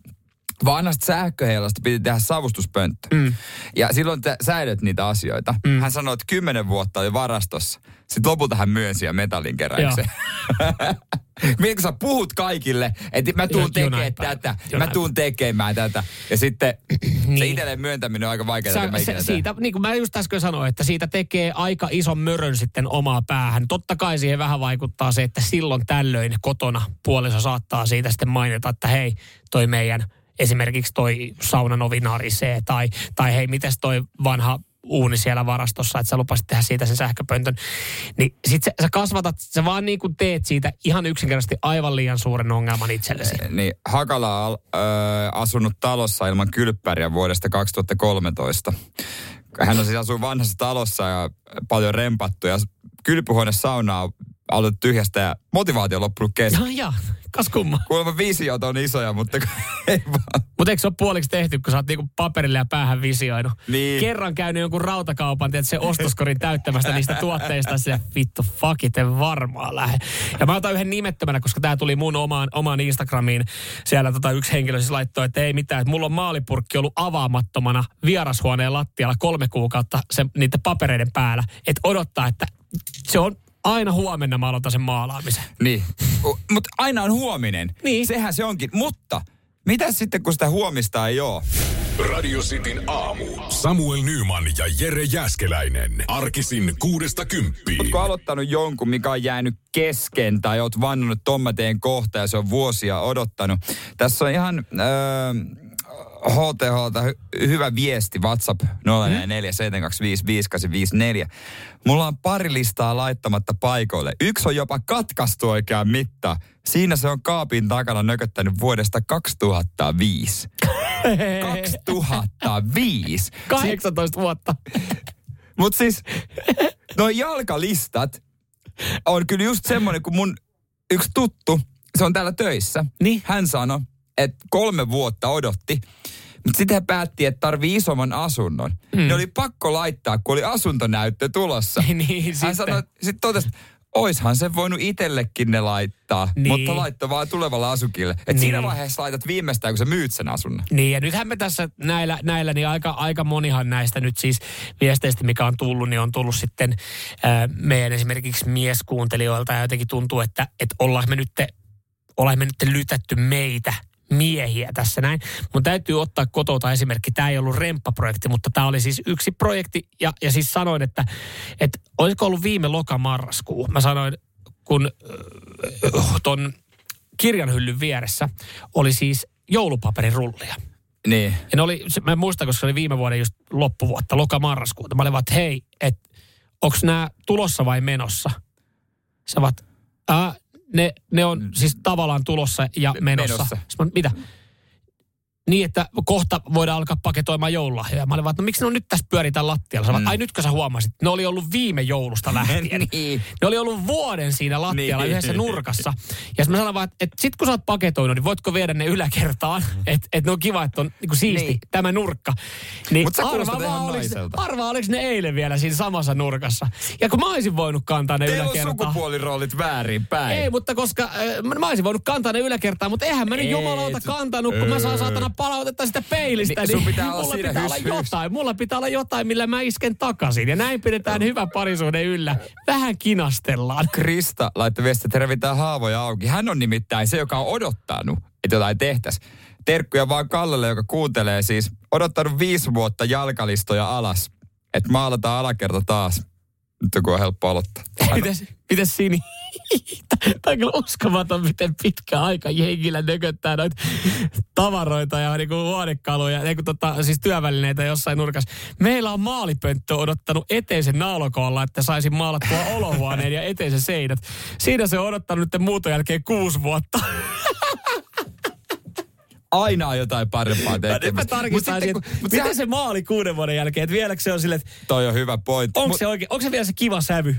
vanhasta sähköheilasta piti tehdä savustuspönttö. Mm. Ja silloin te säilyt niitä asioita. Mm. Hän sanoi, että kymmenen vuotta oli varastossa. Sitten lopulta hän myönsi ja metallin keräykseen. Miten sä puhut kaikille, että mä tuun tekemään tätä, mä Jonain tuun tekemään tätä. Ja sitten se Niin. itselleen myöntäminen on aika vaikeaa. Sä, mä se, siitä, niin kuin mä just äsken sanoin, että siitä tekee aika ison mörön sitten omaa päähän. Totta kai siihen vähän vaikuttaa se, että silloin tällöin kotona puoliso saattaa siitä sitten mainita, että hei, toi meidän esimerkiksi toi saunan ovi narisee tai, tai hei, mites toi vanha uuni siellä varastossa, että sä lupasit tehdä siitä sen sähköpöntön. Niin sit sä, sä kasvatat, sä vaan niin kuin teet siitä ihan yksinkertaisesti aivan liian suuren ongelman itsellesi. niin Hakala on äh, asunut talossa ilman kylppäriä vuodesta 2013. Hän on siis asuu vanhassa talossa ja paljon rempattu ja kylpyhuone saunaa aloitettu tyhjästä ja motivaatio on loppunut kesken. Jaa, jaa, kas kumma. Kuulemma visiot on isoja, mutta ei vaan. Mutta eikö se ole puoliksi tehty, kun sä oot niinku paperille ja päähän visioinut? Niin. Kerran käynyt jonkun rautakaupan, tiedät, se ostoskorin täyttämästä niistä tuotteista, se vittu fuck it, en varmaan lähde. Ja mä otan yhden nimettömänä, koska tämä tuli mun omaan, omaan Instagramiin. Siellä tota yksi henkilö siis laittoi, että ei mitään, että mulla on maalipurkki ollut avaamattomana vierashuoneen lattialla kolme kuukautta se, niiden papereiden päällä. Että odottaa, että se on aina huomenna mä aloitan sen maalaamisen. Niin. Mutta aina on huominen. Niin. Sehän se onkin. Mutta mitä sitten, kun sitä huomista ei ole? Radio Cityn aamu. Samuel Nyman ja Jere Jäskeläinen. Arkisin kuudesta kymppiin. Oletko aloittanut jonkun, mikä on jäänyt kesken, tai oot vannonut tommateen kohta ja se on vuosia odottanut? Tässä on ihan öö, HTHlta hy- hyvä viesti, WhatsApp 0447255854. Mulla on pari listaa laittamatta paikoille. Yksi on jopa katkaistu oikeaan mitta. Siinä se on kaapin takana nököttänyt vuodesta 2005. 2005. 18 vuotta. Mutta siis, noi jalkalistat on kyllä just semmoinen, kun mun yksi tuttu, se on täällä töissä. Niin. Hän sanoi, että kolme vuotta odotti. Mutta sitten he päätti, että tarvii isomman asunnon. Mm. Ne oli pakko laittaa, kun oli asuntonäyttö tulossa. niin, Hän sitten. sanoi, sitten totesi, oishan se voinut itsellekin ne laittaa, Niin. mutta laittoi vaan tulevalle asukille. Et Niin. siinä vaiheessa laitat viimeistään, kun sä myyt sen asunnon. Niin, ja nythän me tässä näillä, näillä niin aika, aika monihan näistä nyt siis viesteistä, mikä on tullut, niin on tullut sitten ää, meidän esimerkiksi mieskuuntelijoilta ja jotenkin tuntuu, että, että ollaan me nyt, ollaan me nyt lytätty meitä miehiä tässä näin. Mun täytyy ottaa kotota esimerkki. Tämä ei ollut remppaprojekti, mutta tämä oli siis yksi projekti. Ja, ja siis sanoin, että, että olisiko ollut viime loka-marraskuu. Mä sanoin, kun äh, ton kirjanhyllyn vieressä oli siis joulupaperirullia. Niin. Ja ne oli, mä en muista, koska se oli viime vuoden just loppuvuotta, loka-marraskuuta. Mä olin vaan, että hei, että onks nämä tulossa vai menossa? Sä vaat, ne, ne on siis tavallaan tulossa ja menossa. menossa. Sitten mä, mitä? Niin, että kohta voidaan alkaa paketoimaan joululahjoja. Mä olin vaan, että no miksi ne on nyt tässä pyöritään lattialla? Sä mm. ai nytkö sä huomasit? Ne oli ollut viime joulusta lähtien. Niin. Ne oli ollut vuoden siinä lattialla Niin. yhdessä nurkassa. Ja sitten mä sanoin vaan, että, että sit kun sä oot paketoinut, niin voitko viedä ne yläkertaan? Että et ne on kiva, että on niinku siisti Niin. tämä nurkka. Niin Mut sä arvaa, vaan, oliks, arvaa, oliko ne eilen vielä siinä samassa nurkassa. Ja kun mä olisin voinut kantaa ne Teillä on yläkertaan. sukupuoliroolit väärin päin. Ei, mutta koska äh, mä, olisin voinut kantaa ne yläkertaan, mutta eihän mä nyt jumalauta kantanut, kun mä saan Öö. saatana palautetta sitä peilistä. Niin, sun pitää olla mulla pitää hys, olla hys. jotain. Mulla pitää olla jotain, millä mä isken takaisin. Ja näin pidetään hyvä parisuhde yllä. Vähän kinastellaan. Krista laittoi viestiä, että revitään haavoja auki. Hän on nimittäin se, joka on odottanut, että jotain tehtäisiin. Terkkuja vaan Kallelle, joka kuuntelee siis. Odottanut viisi vuotta jalkalistoja alas. Että maalataan alakerta taas. Nyt joku on helppo aloittaa. Mites, mites Sini? Tämä on kyllä uskomaton, miten pitkä aika jengillä nököttää noita tavaroita ja niinku huonekaluja, niinku tota, siis työvälineitä jossain nurkassa. Meillä on maalipönttö odottanut eteisen naulakoolla, että saisin maalattua olohuoneen ja eteisen seinät. Siinä se on odottanut nyt muuton jälkeen kuusi vuotta. Aina on jotain parempaa Nyt mä tekemistä. Mut että sitten, kun- mut sehän- se maali kuuden vuoden jälkeen, että vieläkö se on silleen, että Toi on hyvä pointti. onko Mut se oikein, onko se vielä se kiva sävy?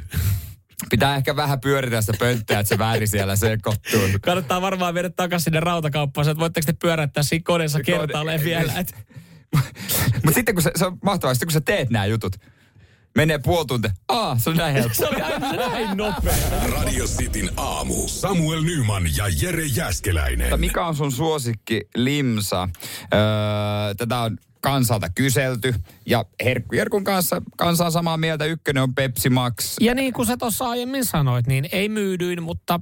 Pitää ehkä vähän pyöritellä sitä pönttöä, että se väri siellä sekoittuu. Kannattaa varmaan viedä takaisin sinne rautakauppaan, että voitteko te pyöräyttää siinä koneessa Kone- kertaalleen vielä. Et, Mutta sitten kun se, se on mahtavaa, sitten kun sä teet nämä jutut, menee puoli tuntia. Aa, se on näin helppo. se oli aina näin nopea. Radio Cityn aamu. Samuel Nyman ja Jere Jäskeläinen. Mutta mikä on sun suosikki limsa? Öö, tätä on kansalta kyselty. Ja Herkku Jerkun kanssa kansa on samaa mieltä. Ykkönen on Pepsi Max. Ja niin kuin sä tuossa aiemmin sanoit, niin ei myydyin, mutta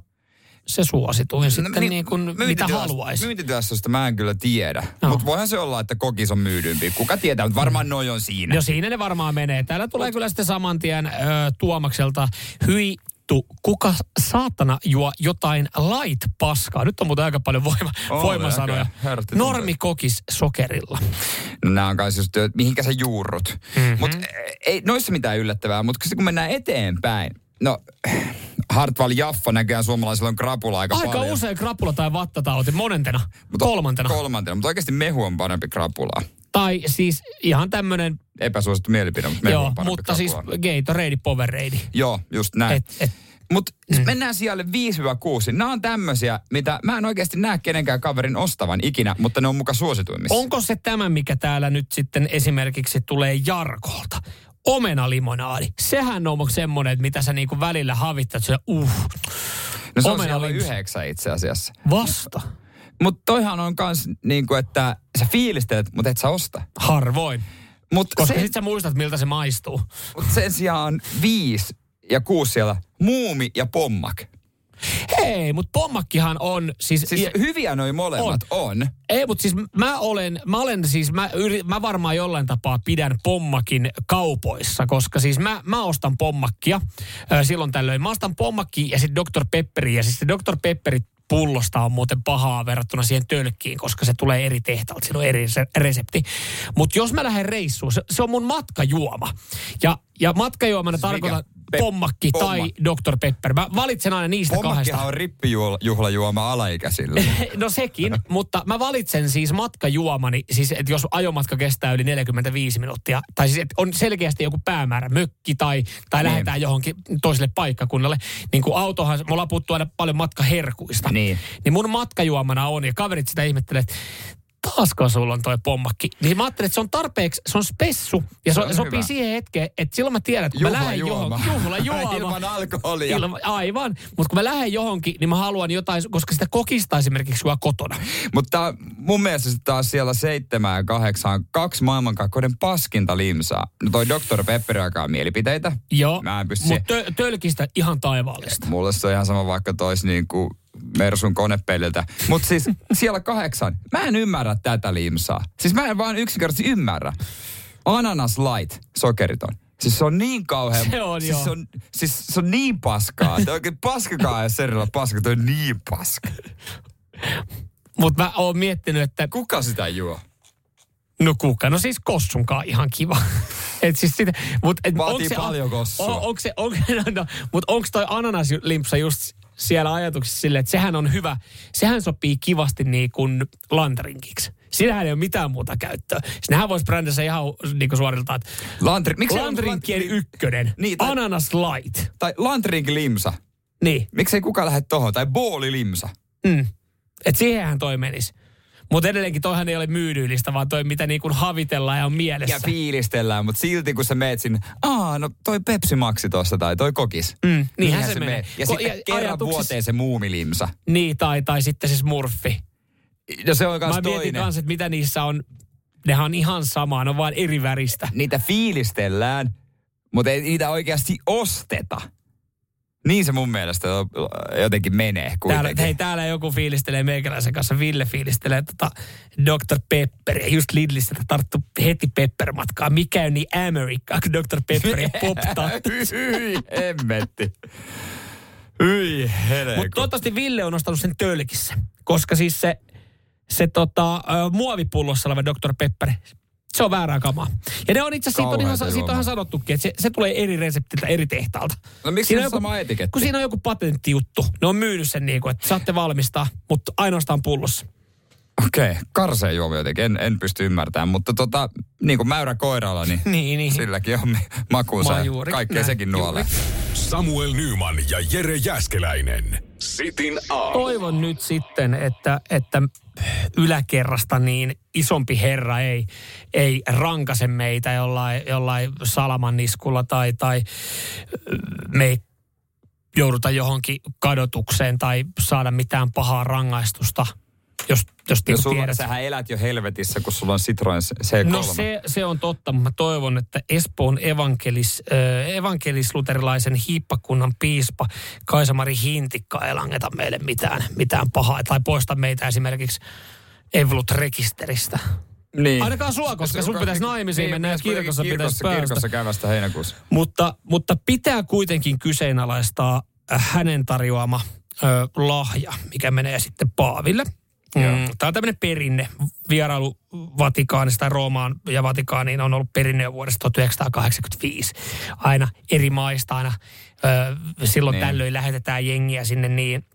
se suosituin sitten niin, kuin mitä haluaisi. Myyntitilasta mä en kyllä tiedä. No. Mutta voihan se olla, että kokis on myydympi. Kuka tietää, mutta varmaan noi on siinä. No siinä ne varmaan menee. Täällä tulee kyllä sitten saman tien ö, Tuomakselta hyi vittu, kuka saatana juo jotain light-paskaa? Nyt on muuten aika paljon voima, On, voimasanoja. tuntuu. Normikokis sokerilla. No nämä on kai just, että mihinkä sä juurrut. Mhm. Mutta ei noissa mitään yllättävää, mutta kun mennään eteenpäin. No, Hartwall Jaffa näköjään suomalaisilla on krapula aika, Aika paljon. usein krapula tai vattatauti, monentena, Mutta kolmantena. Kolmantena, mutta oikeasti mehu on parempi krapulaa. tai siis ihan tämmöinen, Epäsuosittu mielipide, mutta mehu joo, on parempi mutta siis krapulaa. Gatorade, Powerade. Joo, just näin. Et, et, Mutta mm. mennään sijalle 5-6. Nämä on tämmöisiä, mitä mä en oikeasti näe kenenkään kaverin ostavan ikinä, mutta ne on muka suosituimmissa. onko se tämä, mikä täällä nyt sitten esimerkiksi tulee Jarkolta? Omenalimonaadi. Sehän on semmoinen, että mitä sä niinku välillä havittat, se uh, no se on omena siellä limsa. yhdeksän itse asiassa. vasta. Mutta toihan on kans niinku, että sä fiilistelet, mutta et sä osta. Harvoin. Mutta Koska se, sit sä muistat, miltä se maistuu. mut sen sijaan viisi ja kuusi siellä, muumi ja pommak. Hei, mutta pommakkihan on siis... Siis ja- hyviä noi molemmat on. on. Ei, mutta siis mä olen, mä olen siis, mä, yri, mä varmaan jollain tapaa pidän pommakin kaupoissa, koska siis mä, mä ostan pommakkia ö, silloin tällöin. Mä ostan pommakkia ja sitten Dr. Pepperia ja siis se Dr. Pepperi pullosta on muuten pahaa verrattuna siihen tölkkiin, koska se tulee eri tehtaalta, siinä on eri se- resepti. Mutta jos mä lähden reissuun, se, se on mun matkajuoma. Ja, ja matkajuomana Siis tarkoitan Pe- pommakki tai pommakki. Dr. Pepper. Mä valitsen aina niistä kahdesta. Pommakkihan on rippijuhlajuoma alaikäisille. No sekin, mutta mä valitsen siis matkajuomani, siis että jos ajomatka kestää yli 45 minuuttia, tai siis että on selkeästi joku päämäärä, mökki tai, tai Niin. lähdetään johonkin toiselle paikkakunnalle, niin kuin autohan, mulla puuttuu aina paljon matkaherkuista. Niin. Niin mun matkajuomana on, ja kaverit sitä ihmettelee, että taasko sulla on toi pommakki. Niin mä ajattelin, että se on tarpeeksi, se on spessu. Ja se, Se on sopii hyvä. siihen hetkeen, että silloin mä tiedän, että kun mä Juhla lähden juoma. johonkin. Juhla juoma. Ilman alkoholia. Ilma, aivan. Mutta kun mä lähden johonkin, niin mä haluan jotain, koska sitä kokista esimerkiksi juo kotona. Mutta mun mielestä sitten taas siellä seitsemän ja kahdeksan on kaksi maailmankaikkeuden paskinta limsaa. No toi Dr. Pepper jakaa mielipiteitä. Joo, Mä en pysty mutta tö, tölkistä ihan taivaallista. Mulle se on ihan sama vaikka tois niinku Mersun konepeililtä. Mutta siis siellä kahdeksan. Mä en ymmärrä tätä limsaa. Siis mä en vaan yksinkertaisesti ymmärrä. Ananas light, sokeriton. Siis se on niin kauhean... Se on, siis se on, siis se on niin paskaa. Että oikein paskakaan ei serillä paska. Toi on niin paska. Mutta mä oon miettinyt, että Kuka sitä juo? no kuka, no siis kossunkaan ihan kiva. et siis sitä, mut, et Vaatii onks se, paljon kossua. On, onko se, on, no, no, mutta onko toi ananaslimpsa just siellä ajatuksessa silleen, että sehän on hyvä, sehän sopii kivasti niin kuin lantrinkiksi. Siinähän ei ole mitään muuta käyttöä. Sinähän voisi brändässä ihan niin kuin suoriltaan, että Lantri, miksi lantrinkien lantri- ykkönen, Niin, tai- ananas light. Tai lantrinkin limsa. Niin, Miksei kukaan lähde tohon? Tai booli limsa. mm. että siihenhän toi menisi. Mutta edelleenkin toihan ei ole myydyllistä, vaan toi mitä niin kuin havitellaan ja on mielessä. Ja fiilistellään, mutta silti kun sä meet sinne, aa no toi Pepsi Maxi tossa tai toi kokis. Mm, niinhän se menee. menee. Ja Ko- sitten ja kerran ajatuksissa- vuoteen se muumilimsa. Niin, tai, tai sitten se smurfi. Ja se on Mä kans mietin toinen. kanssa, että mitä niissä on. Nehän on ihan samaa, ne on vaan eri väristä. Niitä fiilistellään, mutta ei niitä oikeasti osteta. Niin se mun mielestä jotenkin menee Täällä, kuitenkin. hei, täällä joku fiilistelee meikäläisen kanssa. Ville fiilistelee tota Dr. Pepperia. Just Lidlistä tarttu heti Pepper-matkaa. Mikä on niin Amerikkaa kuin Dr. Pepper ja pop Hyi, emmetti. Hyi, helekko. Mutta toivottavasti Ville on nostanut sen tölkissä. Koska siis se, se tota, muovipullossa oleva Dr. Pepper, se on väärää kamaa. Ja ne on itse asiassa, siitä on, ihan, siitä on ihan sanottukin, että se, se tulee eri reseptiltä eri tehtaalta. No miksi Siinä se on sama etiketti? Kun siinä on joku patenttijuttu. Ne on myynyt sen niin kuin, että saatte valmistaa, mutta ainoastaan pullossa. Okei, okay. karseen juomi jotenkin, en, en pysty ymmärtämään, mutta tota, niin kuin mäyrä koiralla, niin, Niin, niin. silläkin on makuunsa kaikkea sekin nuolee. Samuel Nyman ja Jere Jäskeläinen. Sitin aamu. Toivon nyt sitten, että, että yläkerrasta niin isompi herra ei, ei rankase meitä jollain, jollain salamanniskulla tai, tai me ei jouduta johonkin kadotukseen tai saada mitään pahaa rangaistusta, jos, jos niinku sulla, tiedät. sähän elät jo helvetissä, kun sulla on Citroen C3. No se, se on totta, mutta mä toivon, että Espoon evankelis, äh, evankelisluterilaisen hiippakunnan piispa Kaisamari Hintikka ei langeta meille mitään, mitään pahaa tai poista meitä esimerkiksi Evlut-rekisteristä. niin. Ainakaan sua, koska sun pitäisi naimisiin mennä ja kirkossa kuitenkin pitäisi kirkossa, päästä. kirkossa kävästä heinäkuussa. Mutta, mutta pitää kuitenkin kyseenalaistaa äh, hänen tarjoama ö, lahja, mikä menee sitten Paaville. Mm, Tämä on tämmöinen perinne. Vierailu Vatikaanista tai Roomaan ja Vatikaaniin on ollut perinne jo vuodesta 1985. Aina eri maista aina ö, silloin Niin. tällöin lähetetään jengiä sinne niin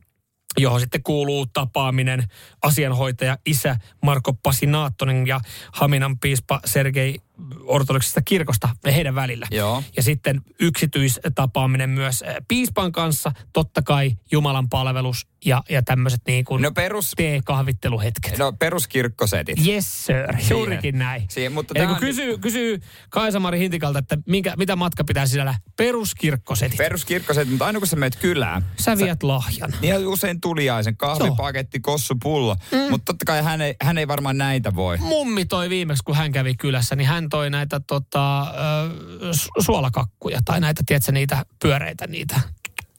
johon sitten kuuluu tapaaminen asianhoitaja isä Marko Pasinaattonen ja Haminan piispa Sergei ortodoksista kirkosta heidän välillä. Joo. Ja sitten yksityistapaaminen myös eh, piispan kanssa, totta kai Jumalan palvelus ja, ja tämmöiset niin kuin No perus, tee-kahvitteluhetket. no peruskirkkosetit. Yes sir, juurikin näin. Siihen, mutta Eli kun kysyy, kysyy Kaisamari Hintikalta, että minkä, mitä matka pitää sisällä, peruskirkkosetit. Peruskirkkosetit, mutta aina kun sä menet kylään, Sä viet lahjan. niin usein tuliaisen kahvipaketti, kossupullo. Mm. Mutta totta kai hän ei, hän ei varmaan näitä voi. mummi toi viimeksi, kun hän kävi kylässä, niin hän toi näitä tota, suolakakkuja tai näitä, tiedätkö, niitä pyöreitä, niitä,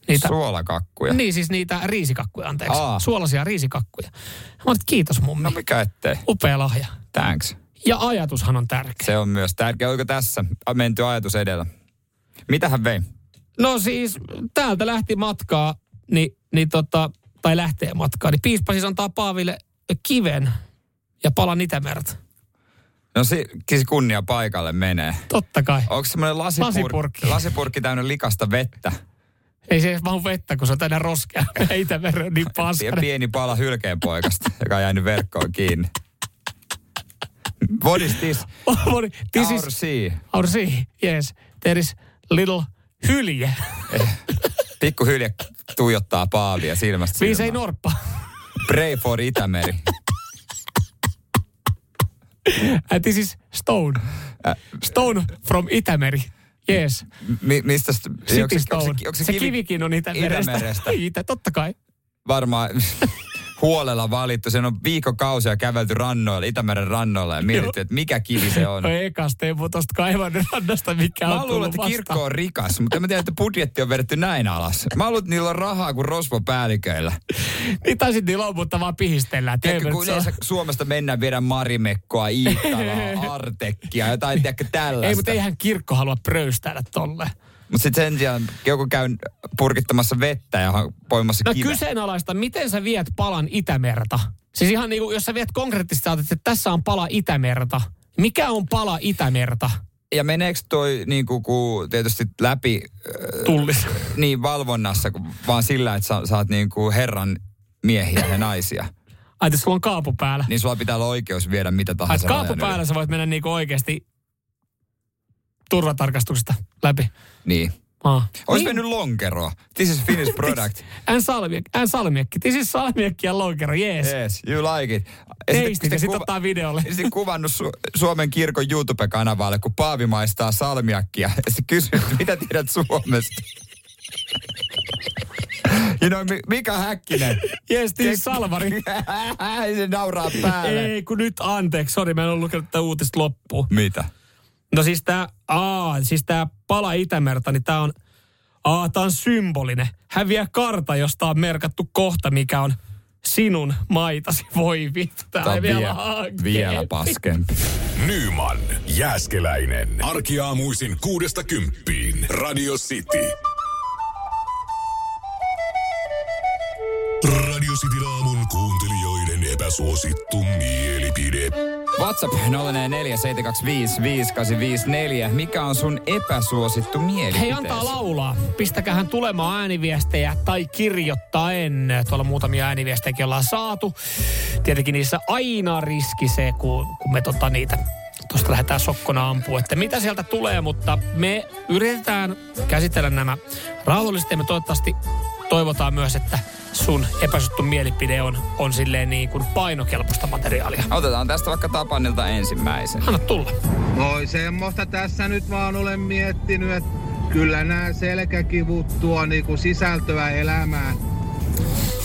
niitä Suolakakkuja. niin siis niitä riisikakkuja, anteeksi. Aa. Suolaisia riisikakkuja. Mä olin, että kiitos mummi. No mikä ettei. Upea lahja. Thanks. Ja ajatushan on tärkeä. Se on myös tärkeä. Oliko tässä menty ajatus edellä? Mitä hän vei? No siis täältä lähti matkaa, niin, niin tota, tai lähtee matkaa, niin piispa siis antaa Paaville kiven ja palan Itämerta. No se kunnia paikalle menee. Totta kai. Onko semmoinen lasipurkki, Lasipurkki. lasipurkki täynnä likasta vettä Ei se mahu vettä, kun se on täynnä roskea. Itämeren niin paskana. pieni pala hylkeenpoikasta, joka on jäänyt verkkoon kiinni? What is this? Moni- This Our is sea. our sea. Yes. There is little hylje. Pikku hylje tuijottaa paavia silmästä Viisi ei silmään. norppa. Pray for Itämeri. And this is Stone. Stone from Itämeri. Yes. Mi- mistä, st- City onko se, Stone. onko se, onko se, se kivi, kivikin on Itämerestä. Itämerestä. Itä, totta kai. varmaan huolella valittu. Sen on viikkokausia kävelty rannoilla, Itämeren rannoilla ja mietitty, että mikä kivi se on. No ekas Teemu tosta kaivannin rannasta, mikä on Mä luulen, että kirkko on rikas, mutta mä tiedä, että budjetti on vedetty näin alas. Mä luulen, että niillä on rahaa kuin rosvopäälliköillä. Niin tai sitten niillä on, mutta vaan pihistellään. Tiedätkö, kun on- yleensä Suomesta mennään viedä Marimekkoa, Iittalaa, Artekkia, jotain tiedätkö tällaista. Ei, mutta eihän kirkko halua pröystäillä tolle. Mutta sitten sen sijaan joku käy purkittamassa vettä ja poimassa No kiveä. kyseenalaista, miten sä viet palan Itämerta? Siis ihan niin kuin, jos sä viet konkreettisesti, että tässä on pala Itämerta. Mikä on pala Itämerta? Ja meneekö toi niinku, ku, tietysti läpi äh, Tullis. niin valvonnassa, kun vaan sillä, että sä, sä oot niinku herran miehiä ja naisia. Ai, että sulla on kaapu päällä. Niin sulla pitää olla oikeus viedä mitä Ai, tahansa. että kaapu rajan yli. päällä sä voit mennä niinku oikeasti turvatarkastuksesta läpi. Niin. Ah. Olisi Niin. mennyt lonkeroa. This is Finnish product. N salmiakki, N salmiakki. This is salmiakki ja lonkero, jees. yes, you like it. Teistit ja sitten ottaa videolle. Sitten kuvannut Su- Suomen kirkon YouTube-kanavalle, kun Paavi maistaa salmiakkia. Ja sitten kysyy, mitä tiedät Suomesta? You know, Mi- Mika Häkkinen. Jees, this is salvari. se nauraa päälle. Ei, kun nyt anteeksi. Sori, mä en ole lukenut tätä uutista loppuun. Mitä? No siis tää, aa, siis tää pala Itämerta, niin tää on, aa, tää on symbolinen. Häviää karta, josta on merkattu kohta, mikä on sinun maitasi. Voi vittu, tää on vielä hankkeempi. vielä paskempi. Nyman, Jääskeläinen. Arkiaamuisin kuudesta kymppiin. Radio City. Radio Cityn aamun kuuntelijoiden epäsuosittu mielipide. WhatsApp 0447255854. Mikä on sun epäsuosittu mielipiteesi? Hei, antaa laulaa. Pistäkähän tulemaan ääniviestejä tai kirjoittaen. Tuolla muutamia ääniviestejäkin ollaan saatu. Tietenkin niissä aina riski se, kun, kun me tota niitä tuosta lähdetään sokkona ampua, että mitä sieltä tulee, mutta me yritetään käsitellä nämä rauhallisesti ja me toivottavasti toivotaan myös, että sun epäsuttu mielipide on, on silleen niin kuin painokelpoista materiaalia. Otetaan tästä vaikka Tapanilta ensimmäisen. Anna tulla. Noi semmoista tässä nyt vaan olen miettinyt, että kyllä nämä selkäkivut tuo niinku sisältöä elämään.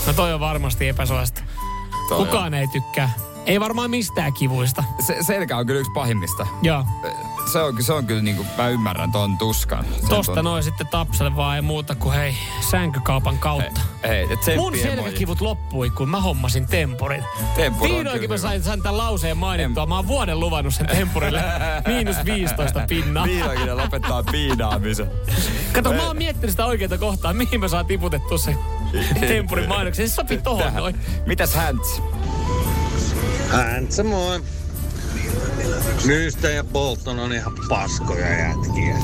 No toi on varmasti epäsuosista. Toi Kukaan ei tykkää. Ei varmaan mistään kivuista. Se, selkä on kyllä yksi pahimmista. Joo. Se on, se on kyllä niinku, mä ymmärrän ton tuskan. Sen Tosta ton- noin sitten tapselle vaan ei muuta kuin hei, sänkykaupan kautta. Hei, et tsemppi Mun emoji. selkäkivut loppui, kun mä hommasin tempurin. Tempuri on Vihdoinkin mä sain, sain tämän lauseen mainittua. Mä oon vuoden luvannut sen tempurille. Miinus 15 pinnaa. Vihdoinkin ne lopettaa piinaamisen. Kato, mä oon miettinyt sitä oikeaa kohtaa, mihin mä saan tiputettua se tempurin mainoksen. Se sopii tohon Tähän. noin. Mitäs Hänts? Häntsä moi. Nyystä ja Bolton on ihan paskoja jätkiä.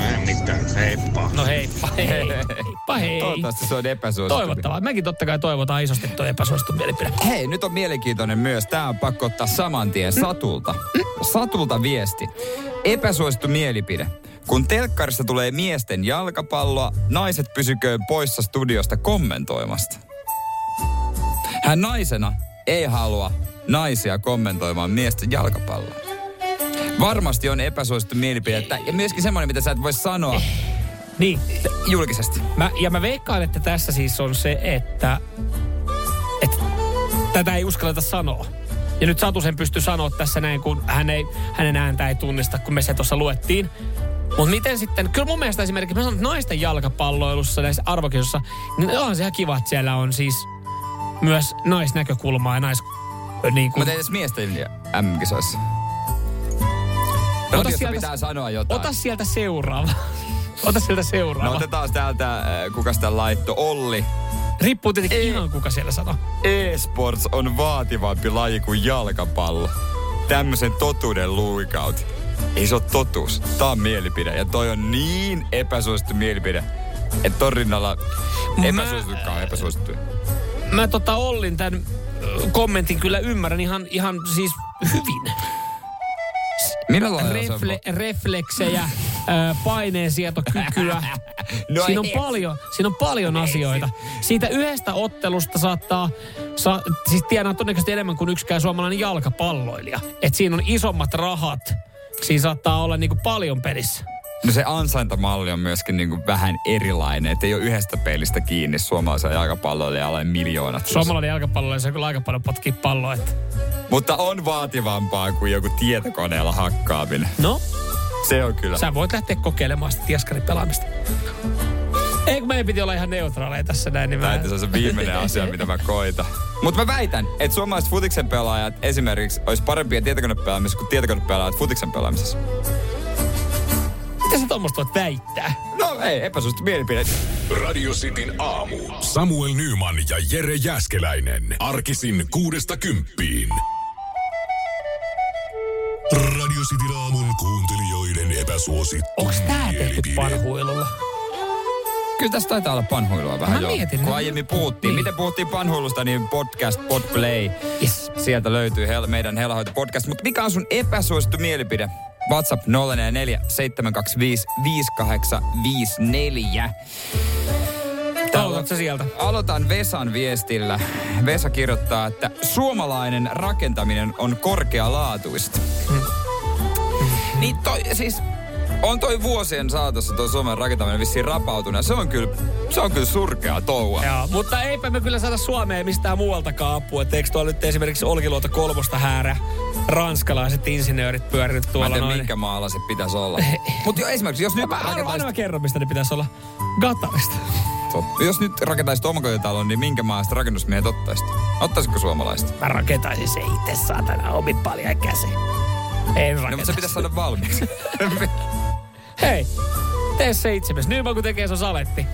Ei mitään, heippa. No heippa, hei. Heippa, hei. Toivottavasti se on epäsuosittu. Toivottavaa. Mekin totta kai toivotaan isosti tuo epäsuosittu mielipide. Hei, nyt on mielenkiintoinen myös. Tää on pakko ottaa saman tien Satulta. Satulta viesti. Epäsuosittu mielipide. Kun telkkarissa tulee miesten jalkapalloa, naiset pysyköön poissa studiosta kommentoimasta. Hän naisena ei halua naisia kommentoimaan miesten jalkapalloa. Varmasti on epäsuosittu mielipide. Ja myöskin semmoinen, mitä sä et voi sanoa Niin. julkisesti. Mä, ja mä veikkaan, että tässä siis on se, että, että tätä ei uskalleta sanoa. Ja nyt Satu sen pystyy sanoa tässä näin, kun hän ei, hänen ääntä ei tunnista, kun me se tuossa luettiin. Mutta miten sitten, kyllä mun mielestä esimerkiksi, mä sanon, että naisten jalkapalloilussa, näissä arvokisossa, niin onhan se ihan kiva, että siellä on siis myös naisnäkökulmaa ja nais... Niin kuin, Mutta edes miesten M-kisoissa. Ota sieltä- pitää sanoa jotain. ota sieltä seuraava. Ota sieltä seuraava. No otetaan täältä, kuka sitä laitto, Olli. Riippuu tietenkin ihan kuka siellä sanoo. E-sports on vaativampi laji kuin jalkapallo. Tämmöisen totuuden luikaut. Ei se ole totuus. Tää on mielipide. Ja toi on niin epäsuosittu mielipide, että ton rinnalla Mä- epäsuosittukaan epäsuosittu. Mä tota Ollin tämän kommentin kyllä ymmärrän ihan, ihan siis hyvin. Millä? Refle, refleksejä paineensietokykyä. No siinä, on paljon, siinä on paljon asioita. Siitä yhdestä ottelusta saattaa, sa, siis tienaa todennäköisesti enemmän kuin yksikään suomalainen jalkapalloilija. Että siinä on isommat rahat. Siinä saattaa olla niinku paljon pelissä. No se ansaintamalli on myöskin niin kuin vähän erilainen, että ei ole yhdestä pelistä kiinni suomalaisella jalkapalloilijalla miljoonat. Suomalainen jalkapalloilija se kyllä aika paljon potkii palloa. Että. Mutta on vaativampaa kuin joku tietokoneella hakkaaminen. No, Se on kyllä. sä voit lähteä kokeilemaan sitä tiaskarin pelaamista. Ei kun meidän piti olla ihan neutraaleja tässä näin. Niin mä... Tämä on se viimeinen asia, mitä mä koitan. Mutta mä väitän, että suomalaiset futiksen pelaajat esimerkiksi olisi parempia tietokonepelaamisessa kuin tietokonepelaajat futiksen pelaamisessa. Mitä sä tuommoista voit väittää? No ei, epäsuosittu mielipide. Radio Cityn aamu. Samuel Nyman ja Jere Jäskeläinen. Arkisin kuudesta kymppiin. Radio Cityn aamun kuuntelijoiden epäsuosittu Onks tää tehty mielipide. panhuilulla? Kyllä tässä taitaa olla panhuilua vähän Mä joo. mietin, Kun aiemmin puhuttiin. niin. Miten puhuttiin panhuilusta, niin podcast, podplay. Yes. Sieltä löytyy hel- meidän Helahoito podcast. Mutta mikä on sun epäsuosittu mielipide? WhatsApp 044 725 5854. Aloitat sä sieltä? Aloitan Vesan viestillä. Vesa kirjoittaa, että suomalainen rakentaminen on korkealaatuista. Niin toi, siis on toi vuosien saatossa toi Suomen rakentaminen vissiin rapautunut. ja Se on kyllä, se on kyllä surkea touhua. Joo, mutta eipä me kyllä saada Suomeen mistään muualtakaan apua. Et eikö tuolla nyt esimerkiksi Olkiluoto kolmosta häärä ranskalaiset insinöörit pyörinyt Mä en tuolla tiedä, noin. minkä maalla se pitäisi olla. Mutta jo esimerkiksi, jos nyt Mä arvaan, aina mä kerron, mistä ne pitäisi olla. Gatarista. jos nyt rakentaisit omakotitalon, niin minkä maasta rakennusmiehet ottaisit? Ottaisitko suomalaiset? Mä rakentaisin se itse saatana omin paljon käsi. En No, mutta se rakentaisi. pitäisi saada valmiiksi. Hei, tee se itsemässä. Nyt kun tekee se on saletti.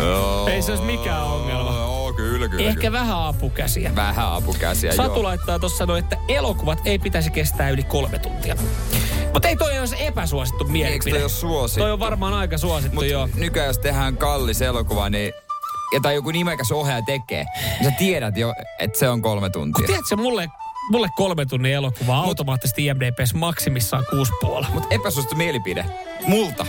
Joo. Ei se olisi mikään ongelma. Joo, kyllä, kyllä. Ehkä kyllä. vähän apukäsiä. Vähän apukäsiä, Satu joo. laittaa tuossa noin, että elokuvat ei pitäisi kestää yli kolme tuntia. Mutta ei toi ole se epäsuosittu Eikö mielipide. toi ole suosittu? Toi on varmaan aika suosittu, Mut joo. nykyään jos tehdään kallis elokuva, niin ja tai joku nimekäs ohjaaja tekee, niin sä tiedät jo, että se on kolme tuntia. Tiedätkö, mulle, mulle kolme tunnin elokuva automaattisesti IMDBs maksimissaan kuusi puoli. Mutta epäsuosittu mielipide. Multa.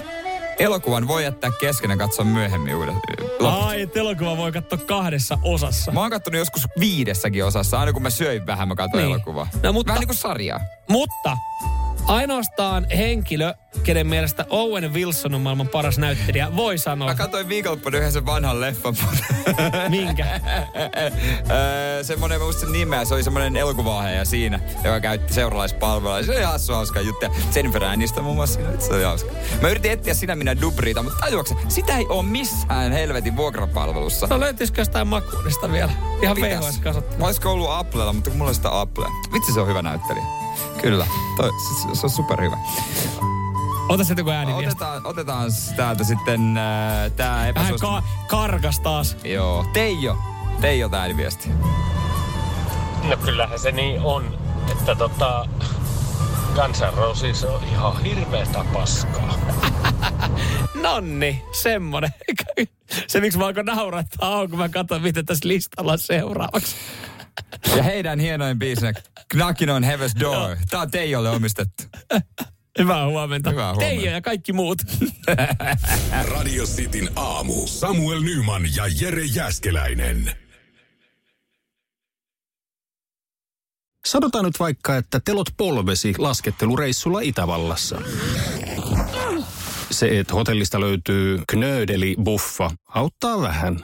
Elokuvan voi jättää kesken ja katsoa myöhemmin uudet. loput. Ai, et elokuva voi katsoa kahdessa osassa. Mä oon kattonut joskus viidessäkin osassa. Aina kun mä söin vähän, mä katsoin Niin. elokuvaa. No, mutta- Vähän niin kuin sarjaa. Mutta ainoastaan henkilö, kenen mielestä Owen Wilson on maailman paras näyttelijä, voi sanoa, Mä katsoin viikonloppuna yhden sen vanhan leffan. minkä. Öö, semmonen, mä muistan nimeä, se oli semmonen elokuvaohjaaja siinä, joka käytti seuralaispalvelua. Se oli hassu hauska juttu. Jennifer Aniston muun muassa siinä, se oli hauska. Mä yritin etsiä sinä minä dubriita, mutta tajuaksä, sitä ei ole missään helvetin vuokrapalvelussa. No löytyisikö jostain makuunista vielä? Ihan Pitäis. VHS kasottuna. Olisiko ollut Applella, mutta kun mulla on sitä Applea. Vitsi, se on hyvä näyttelijä. Kyllä, toi, se, se on superhyvä. Ota se joku ääniviesti. Otetaan, otetaan täältä sitten äh, tää Vähän epäsuosittu. ka- karkas taas. Joo, Teijo. Teijo tää ääniviesti. No kyllähän se niin on, että tota, Guns N' Roses on ihan hirveetä paskaa. Nonni, semmonen. Se miksi mä alkoin naurattaa on, kun mä katson, mitä tässä listalla on seuraavaksi. Ja heidän hienoin biisinä Knockin on Heaven's Door. Tää on Teijolle omistettu. Hyvää huomenta. Hyvää huomenta. Teijo ja kaikki muut. Radio Cityn aamu. Samuel Nyman ja Jere Jäskeläinen. Sanotaan nyt vaikka, että telot polvesi laskettelureissulla Itävallassa. Se, että hotellista löytyy knöydeli buffa, auttaa vähän.